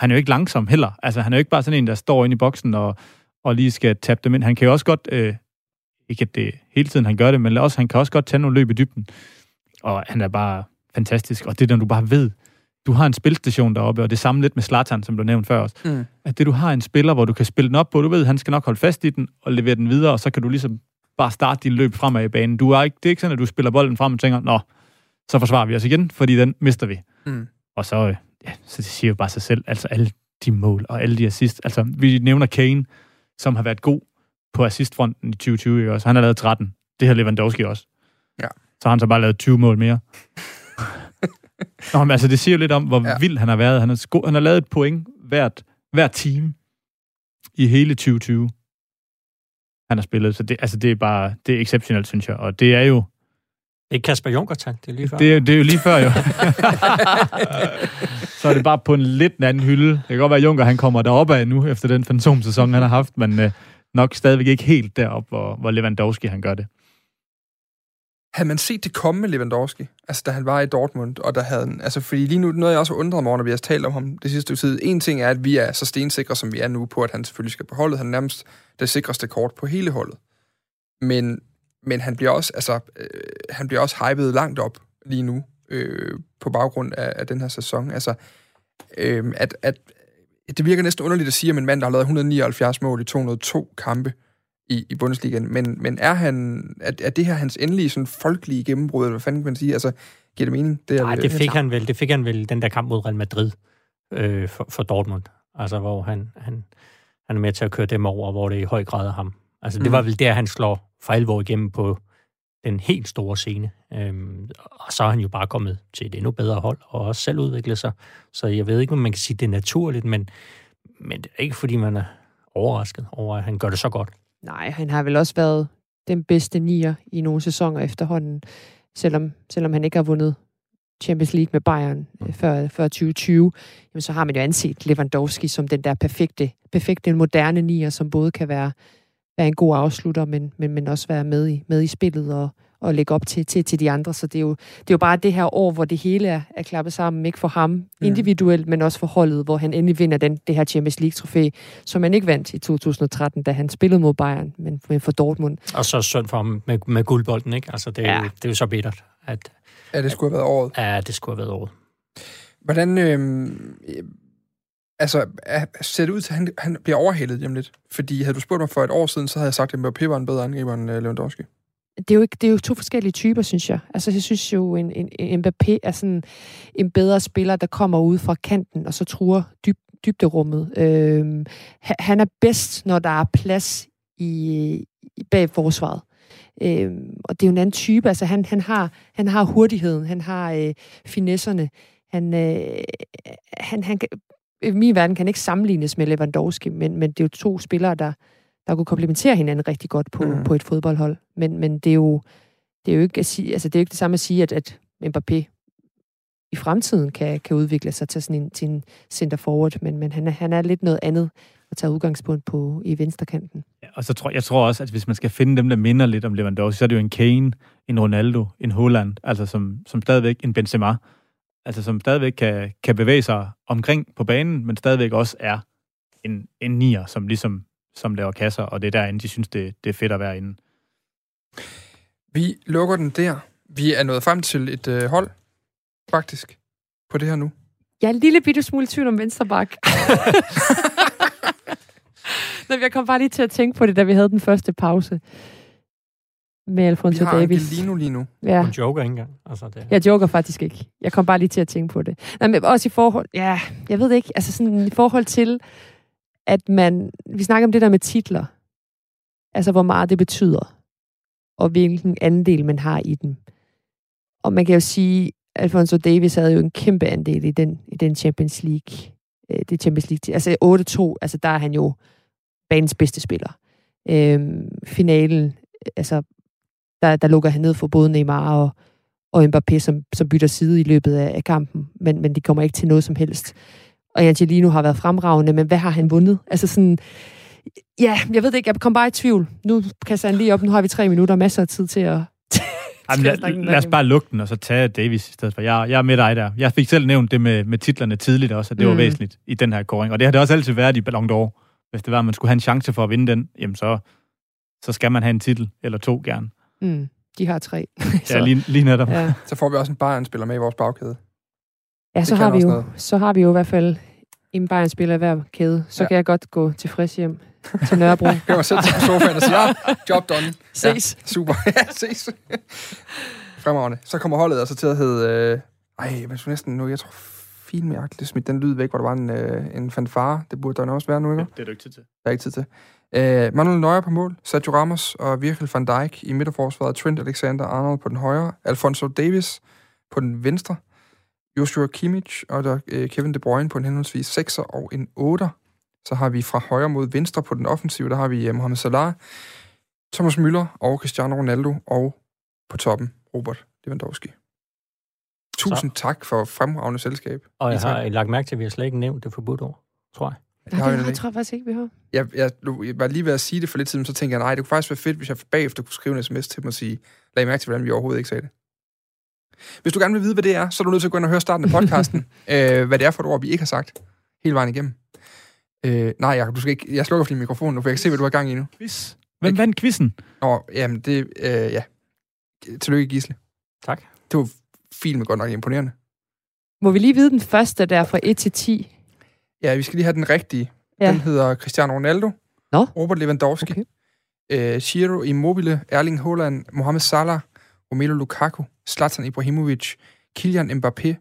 han er jo ikke langsom heller. Altså, han er jo ikke bare sådan en, der står inde i boksen og, og lige skal tabe dem ind. Han kan jo også godt, øh, ikke at det hele tiden han gør det, men også, han kan også godt tage nogle løb i dybden. Og han er bare fantastisk. Og det der, du bare ved, du har en spilstation deroppe, og det samme lidt med Slatan, som du nævnte før også. Mm. At det, du har en spiller, hvor du kan spille den op på, du ved, han skal nok holde fast i den og levere den videre, og så kan du ligesom bare starte din løb fremad i banen. Du er ikke, det er ikke sådan, at du spiller bolden frem og tænker, nå, så forsvarer vi os igen, fordi den mister vi. Mm. Og så, øh, ja, så det siger jo bare sig selv, altså alle de mål og alle de assist. Altså, vi nævner Kane, som har været god på assistfronten i 2020 også. Han har lavet 13. Det har Lewandowski også. Ja. Så har han så bare lavet 20 mål mere. Nå, men altså, det siger jo lidt om, hvor ja. vild han har været. Han har, sko- han har lavet et point hvert, hvert team i hele 2020 han har spillet. Så det, altså, det er bare, det er exceptionelt, synes jeg. Og det er jo... Det er Kasper Junkertal, det er lige før. Det, er, det er jo lige før, jo. så er det bare på en lidt anden hylde. Det kan godt være, at Junker han kommer derop af nu, efter den fantomsæson, han har haft, men øh, nok stadigvæk ikke helt derop, hvor, hvor Lewandowski han gør det. Havde man set det komme med Lewandowski, altså da han var i Dortmund, og der havde han, altså fordi lige nu, noget jeg også har undret mig over, når vi har talt om ham det sidste tid, en ting er, at vi er så stensikre, som vi er nu på, at han selvfølgelig skal på holdet. Han er nærmest det sikreste kort på hele holdet. Men, men han bliver også, altså, øh, han bliver også hypet langt op lige nu, øh, på baggrund af, af den her sæson. Altså, øh, at, at, det virker næsten underligt at sige at en mand, der har lavet 179 mål i 202 kampe, i, i Bundesligaen, men, men er, han, er, er det her hans endelige sådan folkelige gennembrud, eller hvad fanden kan man sige? Altså, giver det mening? Det er, Nej, det fik, han vel, det fik han vel den der kamp mod Real Madrid øh, for, for Dortmund, altså hvor han, han, han er med til at køre dem over, hvor det i høj grad er ham. Altså, det mm. var vel der, han slår for alvor igennem på den helt store scene. Øhm, og så er han jo bare kommet til et endnu bedre hold, og også selv udviklet sig. Så jeg ved ikke, om man kan sige, det er naturligt, men, men det er ikke, fordi man er overrasket over, at han gør det så godt. Nej, han har vel også været den bedste nier i nogle sæsoner efterhånden, selvom, selvom han ikke har vundet Champions League med Bayern mm. før, før 2020, jamen så har man jo anset Lewandowski som den der perfekte, perfekte moderne nier, som både kan være, være en god afslutter, men, men, men også være med i, med i spillet og, at lægge op til, til, til de andre. Så det er, jo, det er jo bare det her år, hvor det hele er, er klappet sammen, ikke for ham Mm. individuelt, men også for holdet, hvor han endelig vinder den, det her Champions League-trofæ, som han ikke vandt i 2013, da han spillede mod Bayern, men, men for Dortmund. Og så synd for ham med, med guldbolden, ikke? Altså, det, er, Ja. jo, det er jo så bittert, at Ja, det skulle have været året. ja, det skulle have været året. Hvordan, øh, altså, er- ser det ud til, at han, han bliver overhalet hjem lidt? Fordi havde du spurgt mig for et år siden, så havde jeg sagt, at Mbappé var en bedre angriber end øh, Lewandowski det er jo, ikke, det er jo to forskellige typer, synes jeg. Altså, jeg synes jo, en, en, en Mbappé er sådan en bedre spiller, der kommer ud fra kanten, og så truer dyb, dybderummet. Øhm, han er bedst, når der er plads i, i bag forsvaret. Øhm, og det er jo en anden type. Altså, han, han, har, han har hurtigheden, han har øh, finesserne. Han, øh, han, han, kan- i min verden kan ikke sammenlignes med Lewandowski, men, men det er jo to spillere, der, der kunne komplementere hinanden rigtig godt på, mm. på et fodboldhold. Men, men det er jo det er jo ikke, at sige, altså det, er jo ikke det samme at sige, at, at Mbappé i fremtiden kan, kan udvikle sig til sådan en, til en center forward, men, men han, er, han er lidt noget andet at tage udgangspunkt på i venstrekanten. Ja, og så tror jeg tror også, at hvis man skal finde dem, der minder lidt om Lewandowski, så er det jo en Kane, en Ronaldo, en Holland, altså som, som stadigvæk en Benzema, altså som stadigvæk kan, kan bevæge sig omkring på banen, men stadigvæk også er en, en nier, som ligesom som laver kasser, og det er derinde, de synes, det, det er fedt at være inde. Vi lukker den der. Vi er nået frem til et øh, hold, faktisk, på det her nu. Jeg er en lille bitte smule tvivl om venstrebak. Nå, jeg kom bare lige til at tænke på det, da vi havde den første pause med Vi Alfonso har Davis. Angelino lige nu. Ja. Hun joker ikke engang. Altså, det, Jeg joker faktisk ikke. Jeg kom bare lige til at tænke på det. Nej, men også i forhold... Ja, jeg ved det ikke. Altså sådan i forhold til, at man... Vi snakker om det der med titler. Altså, hvor meget det betyder. Og hvilken andel man har i dem. Og man kan jo sige, Alfonso Davis havde jo en kæmpe andel i den, i den Champions League. Øh, det Champions League. Altså 8-2, altså der er han jo banens bedste spiller. Øhm, finalen, altså der, der lukker han ned for både Neymar og, og Mbappé, som, som bytter side i løbet af, af kampen, men, men de kommer ikke til noget som helst. Og Angelino har været fremragende, men hvad har han vundet? Altså sådan, ja, jeg ved det ikke, jeg kom bare i tvivl. Nu kaster han lige op, nu har vi tre minutter, masser af tid til at... Jamen, lad, lad os bare lukke den, og så tage Davis i stedet for. Jeg, jeg er med dig der. Jeg fik selv nævnt det med, med titlerne tidligt også, at det mm. var væsentligt i den her kåring. Og det har det også altid været i Ballon d'Or. Hvis det var, at man skulle have en chance for at vinde den, jamen så, så skal man have en titel, eller to gerne. Mm, de har tre. Ja, lige, lige netop. Ja. ja. Så får vi også en Bayern-spiller med i vores bagkæde. Ja, så har, vi jo, noget. så har vi jo i hvert fald en Bayern-spiller hver kæde. Så Ja. ja. kan jeg godt gå tilfreds hjem til Nørrebro. Jeg var selv til sofaen og sige, ja, job done. Ses. Ja, super. Ja, ses. Fremragende. Så kommer holdet altså til at hedde... Øh, ej, men så næsten nu, jeg tror fint med at smidt den lyd væk, hvor der var en, øh, en fanfare. Det burde der nok også være nu, ikke? Det er du ikke tid til. Der er ikke tid til. Øh, Manuel Neuer på mål, Sergio Ramos og Virgil van Dijk i midterforsvaret, Trent Alexander-Arnold på den højre, Alfonso Davis på den venstre, Joshua Kimmich og der, øh, Kevin De Bruyne på en henholdsvis 6'er og en 8'er. Så har vi fra højre mod venstre på den offensive, der har vi øh, Mohamed Salah, Thomas Müller og Cristiano Ronaldo, og på toppen Robert Lewandowski. Tusind så. tak for fremragende selskab. og jeg har lagt mærke til, at vi har slet ikke nævnt det forbudt ord, tror jeg. Det Nej, nemlig det tror jeg faktisk ikke, vi har. jeg, jeg, jeg var lige ved at sige det for lidt siden, men så tænkte jeg, nej, det kunne faktisk være fedt, hvis jeg bagefter kunne skrive en sms til dem og sige, lag mærke til, hvordan vi overhovedet ikke sagde det. Hvis du gerne vil vide, hvad det er, så er du nødt til at gå ind og høre starten af podcasten, øh, hvad det er for et ord, vi ikke har sagt hele vejen igennem. Øh, nej, Jacob, du skal ikke, jeg slukker for din mikrofon nu, for jeg kan se, hvad du har gang i nu. Quiz. Hvem vandt quizzen? Nå, jamen, det, øh, ja. Tillykke, Gisle. Tak. Det var fint, men godt nok imponerende. Må vi lige vide den første der fra 1 til 10? Ja, vi skal lige have den rigtige. Ja. Ja. Den hedder Cristiano Ronaldo, Nå. Robert Lewandowski, Okay. øh, Ciro Immobile, Erling Haaland, Mohamed Salah, Romelu Lukaku, Zlatan Ibrahimovic, Kylian Mbappé,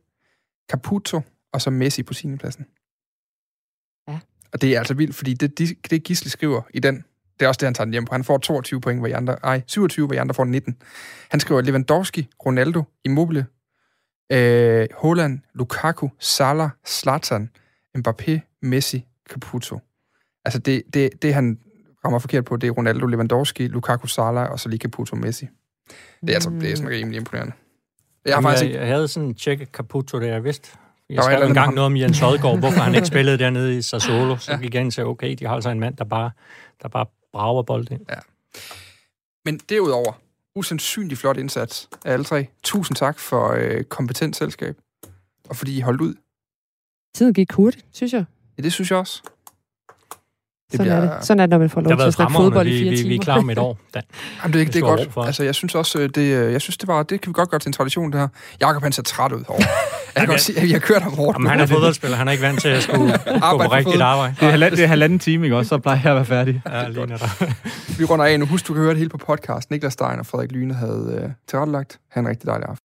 Caputo og så Messi på sin pladsen. Ja. Og det er altså vildt, fordi det, det, det Gisle skriver i den, det er også det, han tager den hjem på. Han får 22 point, hvor I andre, ej, 27, hvor I andre får 19. Han skriver Lewandowski, Ronaldo, Immobile, øh, Haaland, Lukaku, Salah, Zlatan, Mbappé, Messi, Caputo. Altså det, det, det han rammer forkert på, det er Ronaldo, Lewandowski, Lukaku, Salah og så lige Caputo, Messi. Det er, altså, det er sådan rimelig imponerende. Jeg har Jamen, faktisk jeg, ikke... jeg havde sådan en tjek Caputo, der jeg vidste. Jeg skrev engang ham. noget om Jens Odgaard, hvorfor han ikke spillede dernede i Sassuolo. Så gik jeg ind og sagde, okay, de har altså en mand, der bare, der bare brager bold ind. Men derudover, usandsynlig flot indsats af alle tre. Tusind tak for øh, kompetent selskab, og fordi I holdt ud. Tiden gik hurtigt, synes jeg. Ja, det synes jeg også. Det Sådan, bliver- er det. Sådan er det, når man får Det lov til at været snakke fodbold i Vi, fire vi, timer. vi er klar om et år. Dan. Jamen, det, er- det er have ro godt. Altså, jeg synes også, øh, det, øh, jeg synes, det var, det kan vi godt gøre til en tradition, det her. Jakob, han ser træt ud over. Jeg kan godt sige, at vi har kørt ham hårdt. Jamen, han er fodboldspiller. Han er ikke vant til at skulle gå Arbejde på rigtigt fodbold. arbejde. Det er, halvanden, det er halvanden time, ikke også? Så plejer jeg at være færdig. Ja, lige. Vi runder af nu. Husk, du kan høre det hele på podcast. Niklas Stein og Frederik Lyne havde øh, tilrettelagt. Han en rigtig dejlig aften.